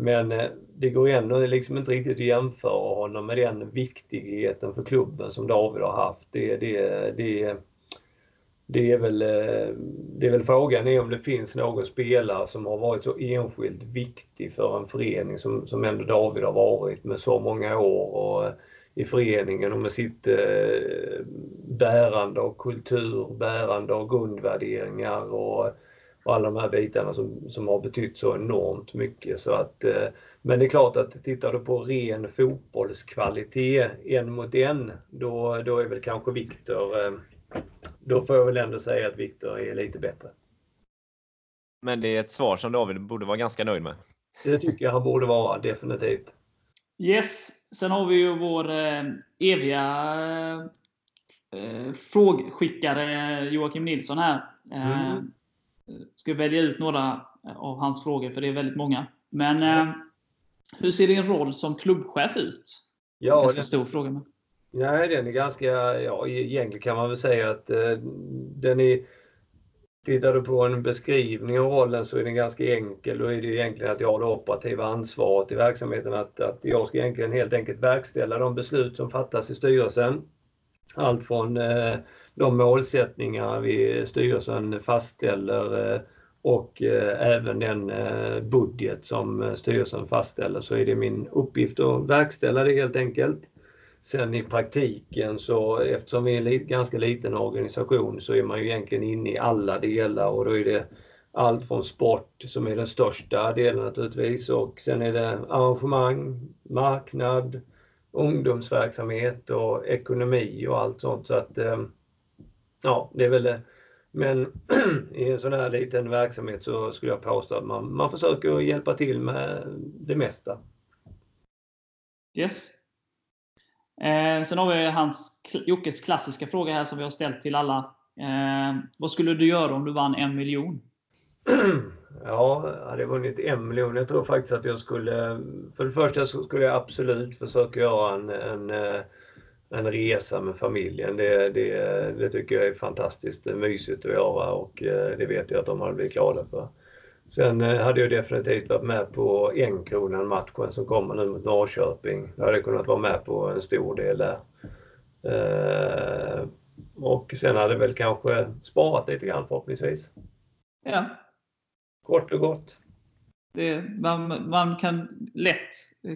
men eh, det går ändå liksom inte riktigt att jämföra honom med den viktigheten för klubben som David har haft. Det, det, det, det, är väl, eh, det är väl frågan är om det finns någon spelare som har varit så enskilt viktig för en förening som, som ändå David har varit med så många år och eh, i föreningen och med sitt eh, bärande av kultur, bärande av grundvärderingar och, och alla de här bitarna som, som har betytt så enormt mycket. Så att, eh, men det är klart att tittar du på ren fotbollskvalitet en mot en, då, då är väl kanske Viktor, eh, då får jag väl ändå säga att Viktor är lite bättre. Men det är ett svar som David borde vara ganska nöjd med. Det tycker jag han borde vara, definitivt. Yes. Sen har vi ju vår eh, eviga eh, frågskickare Joakim Nilsson här. Mm. Ska välja ut några av hans frågor, för det är väldigt många. Men eh, hur ser din roll som klubbchef ut? Ja, Ganska det, stor fråga. Men. Nej, den är ganska, ja egentligen kan man väl säga att eh, den är, tittar du på en beskrivning av rollen så är den ganska enkel. Då är det egentligen att jag har det operativa ansvaret i verksamheten. Att, att jag ska egentligen helt enkelt verkställa de beslut som fattas i styrelsen. Allt från eh, de målsättningar vi styrelsen fastställer eh, och eh, även den eh, budget som styrelsen fastställer så är det min uppgift att verkställa det helt enkelt. Sen i praktiken så eftersom vi är en ganska liten organisation så är man ju egentligen inne i alla delar och då är det allt från sport som är den största delen naturligtvis och sen är det arrangemang, marknad, ungdomsverksamhet och ekonomi och allt sånt. Så att eh, ja, det är väl det. Men i en sån här liten verksamhet så skulle jag påstå att man, man försöker hjälpa till med det mesta. Yes. Eh, sen har vi hans, Jockes klassiska fråga här som vi har ställt till alla. Eh, vad skulle du göra om du vann en miljon? Ja, jag hade vunnit en miljon. Jag tror faktiskt att jag skulle, för det första skulle jag absolut försöka göra en, en, eh, en resa med familjen. Det, det, det tycker jag är fantastiskt mysigt att göra och eh, det vet jag att de hade blivit glada för. Sen eh, hade jag definitivt varit med på enkronan matchen som kommer nu mot Norrköping. Jag hade kunnat vara med på en stor del där. Eh, och sen hade jag väl kanske sparat lite grann förhoppningsvis. Ja, Kort och gott. Det, man, man kan lätt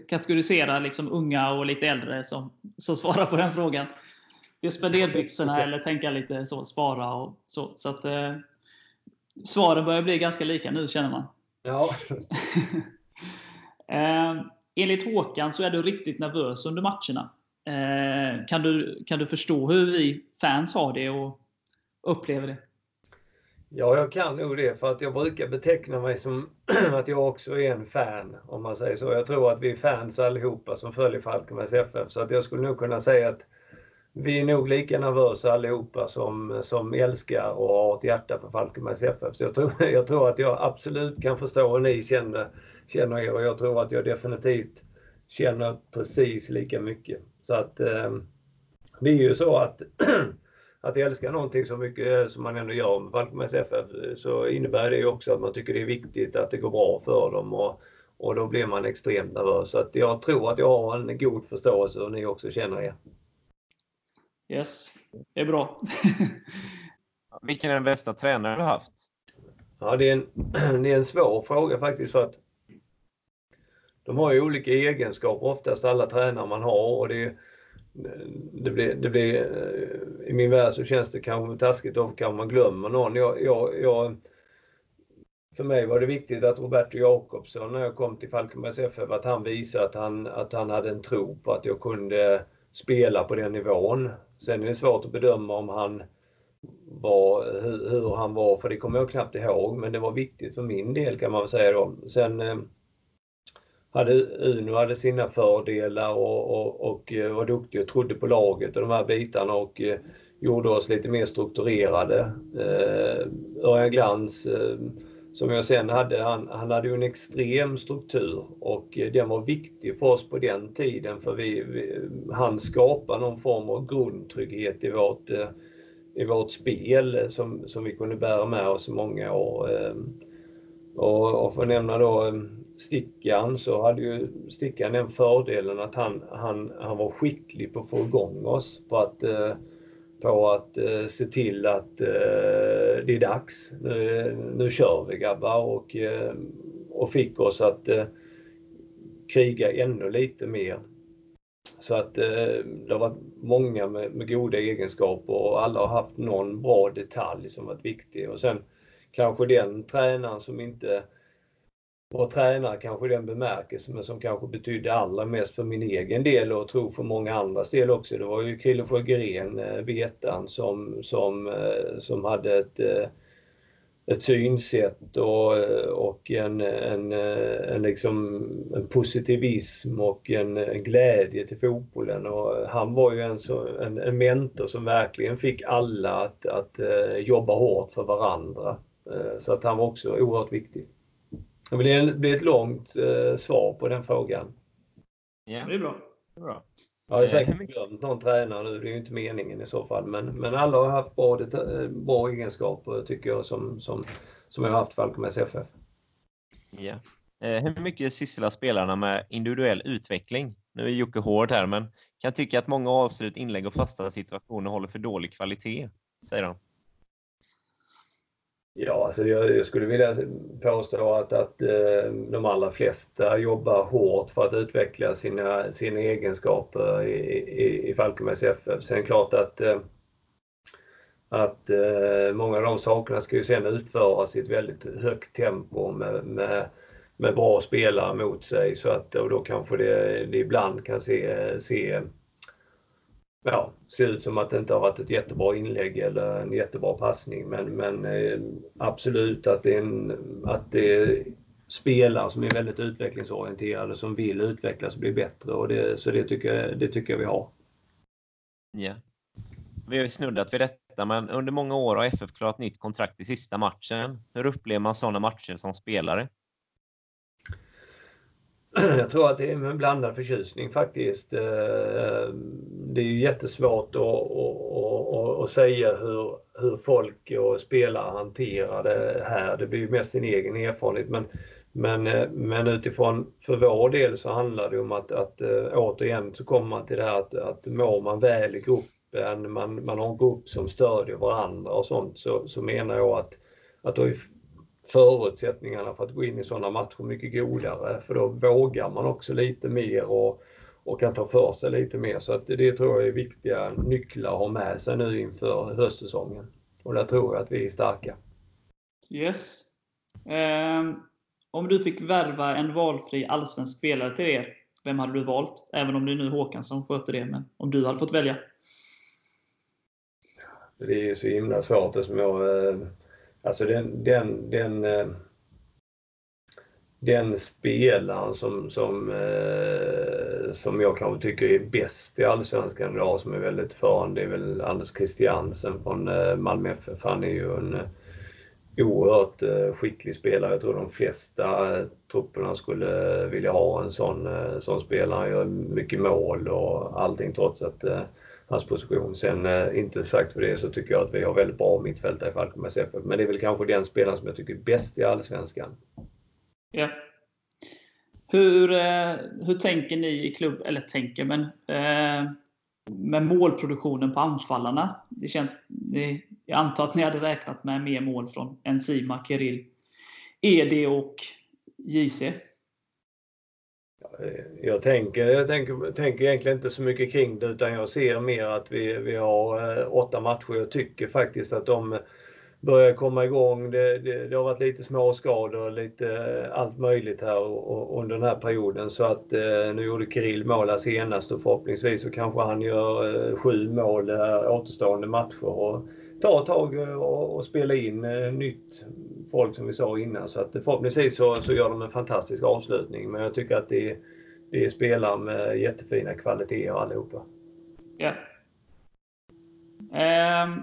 kategorisera liksom unga och lite äldre som, som svarar på den frågan. Det är spenderbyxorna eller tänka lite så, spara och så. så att, eh, svaren börjar bli ganska lika nu känner man. Ja, Eh, enligt Håkan så är du riktigt nervös under matcherna. Eh, kan, du, kan du förstå hur vi fans har det och upplever det? Ja, jag kan nog det för att jag brukar beteckna mig som att jag också är en fan om man säger så. Jag tror att vi är fans allihopa som följer Falkenbergs FF så att jag skulle nog kunna säga att vi är nog lika nervösa allihopa som, som älskar och har ett hjärta för Falkenbergs FF. Så jag tror, jag tror att jag absolut kan förstå hur ni känner, känner er och jag tror att jag definitivt känner precis lika mycket. Så att eh, det är ju så att att älska någonting så mycket som man ändå gör med Falkenbergs FF så innebär det ju också att man tycker det är viktigt att det går bra för dem och, och då blir man extremt nervös. Så att jag tror att jag har en god förståelse och ni också känner er. Yes, det är bra. Vilken är den bästa tränare du har haft? Ja, det är, en, det är en svår fråga faktiskt för att de har ju olika egenskaper oftast alla tränare man har och det, det blir, det blir, eh, I min värld så känns det kanske taskigt om kanske man glömmer någon. Jag, jag, jag, för mig var det viktigt att Roberto Jakobsson när jag kom till Falkenbergs FF att han visade att han, att han hade en tro på att jag kunde spela på den nivån. Sen är det svårt att bedöma om han var, hur, hur han var, för det kommer jag knappt ihåg, men det var viktigt för min del kan man väl säga då. Sen eh, hade Uno hade sina fördelar och, och, och eh, var duktig och trodde på laget och de här bitarna och eh, gjorde oss lite mer strukturerade. Eh, Örjan Glans eh, som jag sen hade, han, han hade ju en extrem struktur och eh, den var viktig för oss på den tiden för vi, vi han skapade någon form av grundtrygghet i vårt, eh, i vårt spel som, som vi kunde bära med oss i många år. Eh, och, och för att nämna då eh, Stickan så hade ju Stickan den fördelen att han, han, han var skicklig på att få igång oss på att eh, på att eh, se till att eh, det är dags. Nu, nu kör vi grabbar och, och fick oss att kriga ännu lite mer. Så att det har varit många med, med, goda egenskaper och alla har haft någon bra detalj som varit viktig. Och sen kanske den tränaren som inte var tränare kanske i den bemärkelsen, men som kanske betydde allra mest för min egen del och tror för många andras del också. Det var ju Krille Sjögren, eh, vetan, som, som, eh, som hade ett, eh, ett synsätt och, och en, en, en, liksom, en positivism och en, en glädje till fotbollen. Och han var ju en, en, en mentor som verkligen fick alla att, att jobba hårt för varandra. Så att han var också oerhört viktig. Det blir ett långt eh, svar på den frågan. Ja, det är bra. Det är bra. Jag har säkert glömt någon tränare nu, det är ju inte meningen i så fall. Men, men alla har haft bra, eh, bra egenskaper tycker jag som, som, som jag har haft Falkenbergs FF. Ja. Eh, hur mycket sysslar spelarna med individuell utveckling? Nu är Jocke hård här, men kan tycka att många avslut, inlägg och fasta situationer håller för dålig kvalitet, säger han. Ja, alltså jag, jag, skulle vilja påstå att, att eh, de allra flesta jobbar hårt för att utveckla sina, sina egenskaper i, i, i Falkenbergs FF. Sen är det klart att, eh, att eh, många av de sakerna ska ju sen utföras i ett väldigt högt tempo med, med, med bra spelare mot sig så att och då kanske det, det ibland kan se, se ja, ser ut som att det inte har varit ett jättebra inlägg eller en jättebra passning. Men, men eh, absolut att det, är en, att det är spelare som är väldigt utvecklingsorienterade som vill utvecklas och bli bättre. Och det, så det tycker, det tycker jag vi har. Ja. Vi har snuddat vid detta, men under många år har FF klarat nytt kontrakt i sista matchen. Hur upplever man sådana matcher som spelare? Jag tror att det är en blandad förtjusning faktiskt. Eh, det är ju jättesvårt att, att, att, säga hur, hur folk och spelare hanterar det här. Det blir ju mest sin egen erfarenhet. Men, men, eh, men utifrån, för vår del så handlar det om att, att eh, återigen så kommer man till det här att, att mår man väl i gruppen, man, man har en grupp som stödjer varandra och sånt, så, så menar jag att, att då är förutsättningarna för att gå in i sådana matcher mycket godare. För då vågar man också lite mer och, och kan ta för sig lite mer. Så att det tror jag är viktiga nycklar att ha med sig nu inför höstsäsongen. Och där tror jag att vi är starka. Yes. Eh, om du fick värva en valfri allsvensk spelare till er, vem hade du valt? Även om det är nu Håkan som sköter det, men om du hade fått välja? Det är så himla svårt eftersom jag eh, Alltså den, den, den, eh, den spelaren som, som, eh, som jag kanske tycker är bäst i Allsvenskan idag, som är väldigt förande, det är väl Anders Christiansen från eh, Malmö FF. Han är ju en oerhört skicklig spelare. Jag tror de flesta trupperna skulle vilja ha en sån, sån spelare. Han gör mycket mål och allting trots att hans position. Sen eh, inte sagt för det så tycker jag att vi har väldigt bra mittfältare i Falkenbergs FF. Men det är väl kanske den spelaren som jag tycker är bäst i Allsvenskan. Ja. Hur, eh, hur tänker ni i klubb, eller tänker, men eh, med målproduktionen på anfallarna? Det känt, det, jag antar att ni hade räknat med mer mål från Enzima, Kirill, ED och JC? Eh, jag tänker, jag tänker, tänker egentligen inte så mycket kring det utan jag ser mer att vi, vi har eh, åtta matcher. Jag tycker faktiskt att de börjar komma igång. Det, det, det har varit lite småskador och lite eh, allt möjligt här under den här perioden. Så att eh, nu gjorde Kirill mål här senast och förhoppningsvis så kanske han gör sju mål återstående matcher. Och ta ett tag och, och spela in nytt folk som vi sa innan. Så att förhoppningsvis så, så gör de en fantastisk avslutning. Men jag tycker att det, det är spelare med jättefina kvaliteter allihopa. Ja. Um,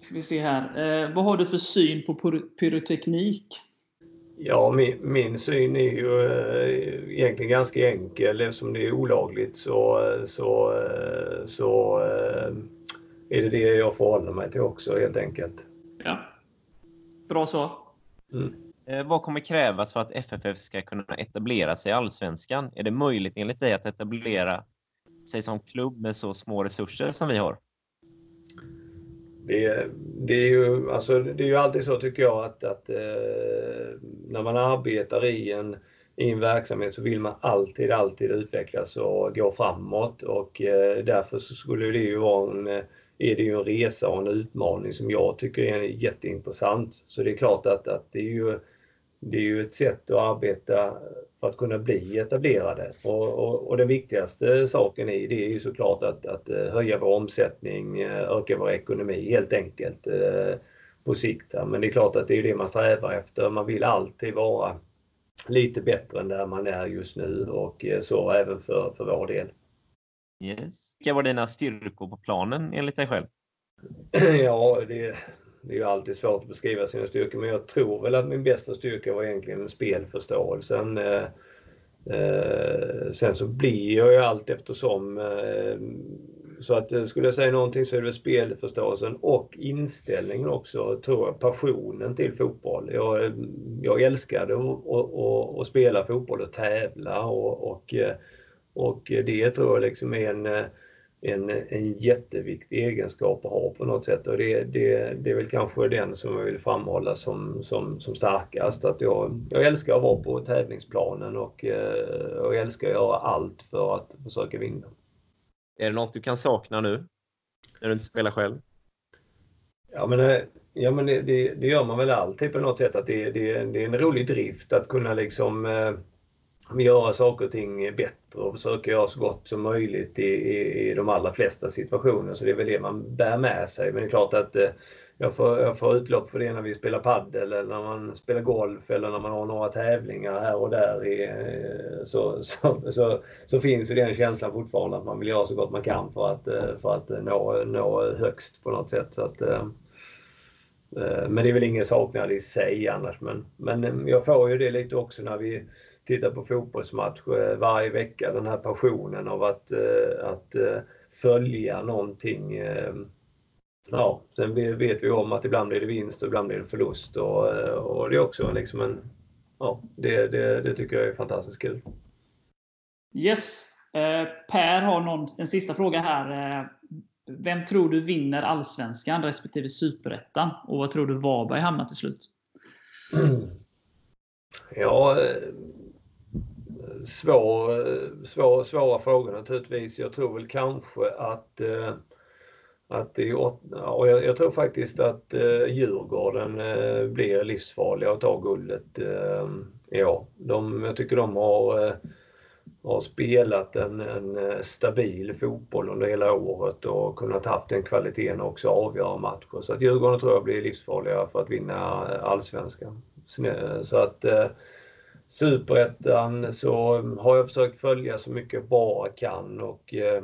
Ska vi se här. Eh, vad har du för syn på pyro- pyroteknik? Ja, min, min syn är ju eh, egentligen ganska enkel. Eftersom det är olagligt så, så, eh, så eh, är det det jag förhåller mig till också helt enkelt. Bra svar. Mm. Eh, vad kommer krävas för att FFF ska kunna etablera sig i Allsvenskan? Är det möjligt enligt dig att etablera sig som klubb med så små resurser som vi har? Det, det, är ju, alltså, det är ju alltid så tycker jag att, att eh, när man arbetar i en, i en verksamhet så vill man alltid, alltid utvecklas och gå framåt och eh, därför skulle det ju vara en, eh, är det ju en resa och en utmaning som jag tycker är jätteintressant. Så det är klart att, att det är ju det är ju ett sätt att arbeta för att kunna bli etablerade. Och, och, och den viktigaste saken i det är ju såklart att, att eh, höja vår omsättning, eh, öka vår ekonomi helt enkelt eh, på sikt. Men det är klart att det är det man strävar efter. Man vill alltid vara lite bättre än där man är just nu och så även för, för vår del. Yes. Vilka var dina styrkor på planen enligt dig själv? ja, det, det är ju alltid svårt att beskriva sina styrkor, men jag tror väl att min bästa styrka var egentligen spelförståelsen. Eh, eh, sen så blir jag ju allt eftersom. Eh, så att eh, skulle jag säga någonting så är det väl spelförståelsen och inställningen också, tror jag, passionen till fotboll. Jag, eh, jag älskade att, att spela fotboll och tävla och, och, eh, och det tror jag liksom är en en, en jätteviktig egenskap att ha på något sätt och det, det, det är väl kanske den som jag vill framhålla som, som, som starkast. Att jag, jag älskar att vara på tävlingsplanen och, eh, jag älskar att göra allt för att försöka vinna. Är det något du kan sakna nu? När du inte spelar själv? Ja men, eh, ja, men det, det, det gör man väl alltid på något sätt. att det, det, det är en rolig drift att kunna liksom eh, göra saker och ting bättre och försöka göra så gott som möjligt i, i, i de allra flesta situationer. Så det är väl det man bär med sig. Men det är klart att eh, jag, får, jag får utlopp för det när vi spelar paddel eller när man spelar golf eller när man har några tävlingar här och där. I, eh, så, så, så, så, finns ju den känslan fortfarande att man vill göra så gott man kan för att, eh, för att nå, nå högst på något sätt. Så att, eh, eh men det är väl ingen saknad i sig annars. Men, men eh, jag får ju det lite också när vi tittar på fotbollsmatch eh, varje vecka. Den här passionen av att, eh, att eh, följa någonting. Ja, sen vet vi om att ibland blir det vinst och ibland blir det förlust och, och det är också liksom en, ja, det, det, det tycker jag är fantastiskt kul. Yes. Per har någon, en sista fråga här. Vem tror du vinner Allsvenskan respektive Superettan? Och vad tror du Varberg hamnar till slut? Ja, svår, svår, svåra frågor naturligtvis. Jag tror väl kanske att eh, att det, och jag, jag tror faktiskt att eh, Djurgården eh, blir livsfarliga att ta guldet eh, ja. De, jag tycker de har, eh, har spelat en, en eh, stabil fotboll under hela året och kunnat haft den kvaliteten också avgöra matcher. Så att Djurgården tror jag blir livsfarliga för att vinna eh, Allsvenskan. Så att eh, Superettan så har jag försökt följa så mycket jag bara kan och, eh,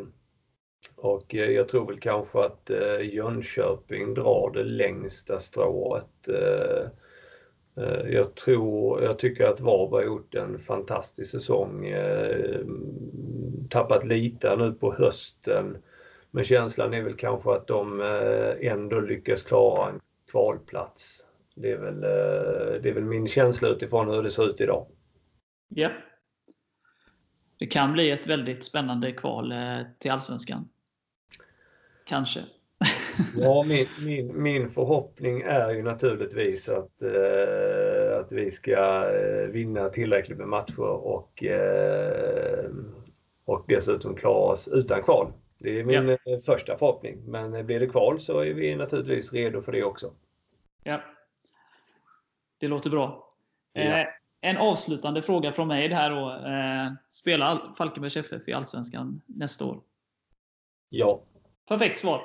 och eh, jag tror väl kanske att eh, Jönköping drar det längsta strået. Jag tror, jag tycker att Varberg har gjort en fantastisk säsong. Tappat lite nu på hösten. Men känslan är väl kanske att de ändå lyckas klara en kvalplats. Det är väl, det är väl min känsla utifrån hur det ser ut idag. Ja. Det kan bli ett väldigt spännande kval eh, till Allsvenskan. Kanske. ja, min, min, min förhoppning är ju naturligtvis att, eh, att vi ska eh, vinna tillräckligt med matcher och, eh, och dessutom klara oss utan kval. Det är min ja. första förhoppning. Men blir det kval så är vi naturligtvis redo för det också. Ja. Det låter bra. Ja. Eh, en avslutande fråga från mig här då. Eh, spelar Falkenbergs FF i Allsvenskan nästa år? Ja. Perfekt svar.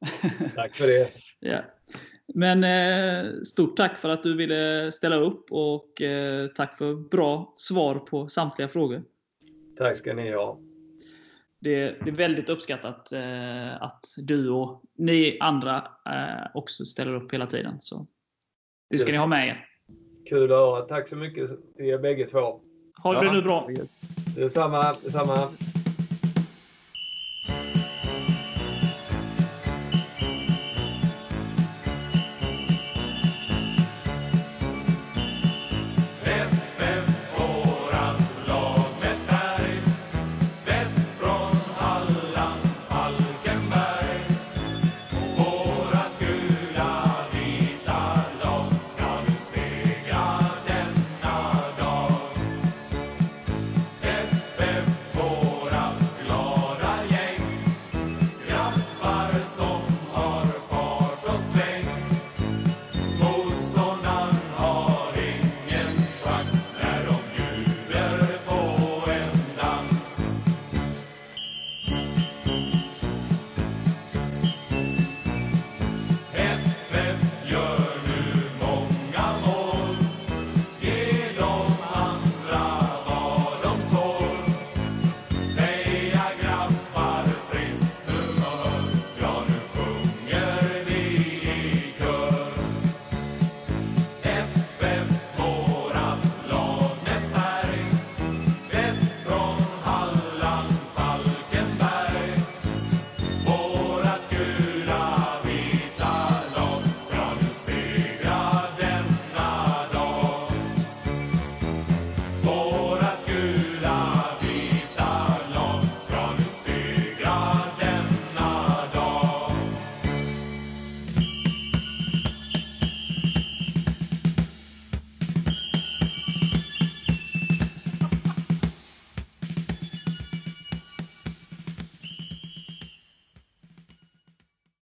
Tack för det. ja. Men eh, stort tack för att du ville ställa upp och eh, tack för bra svar på samtliga frågor. Tack ska ni ha. det, det är väldigt uppskattat eh, att du och ni andra också ställer upp hela tiden. Så det ska ni ha med er. Kul att höra. Tack så mycket till er bägge två. Ha det Ja. nu bra. Detsamma. detsamma.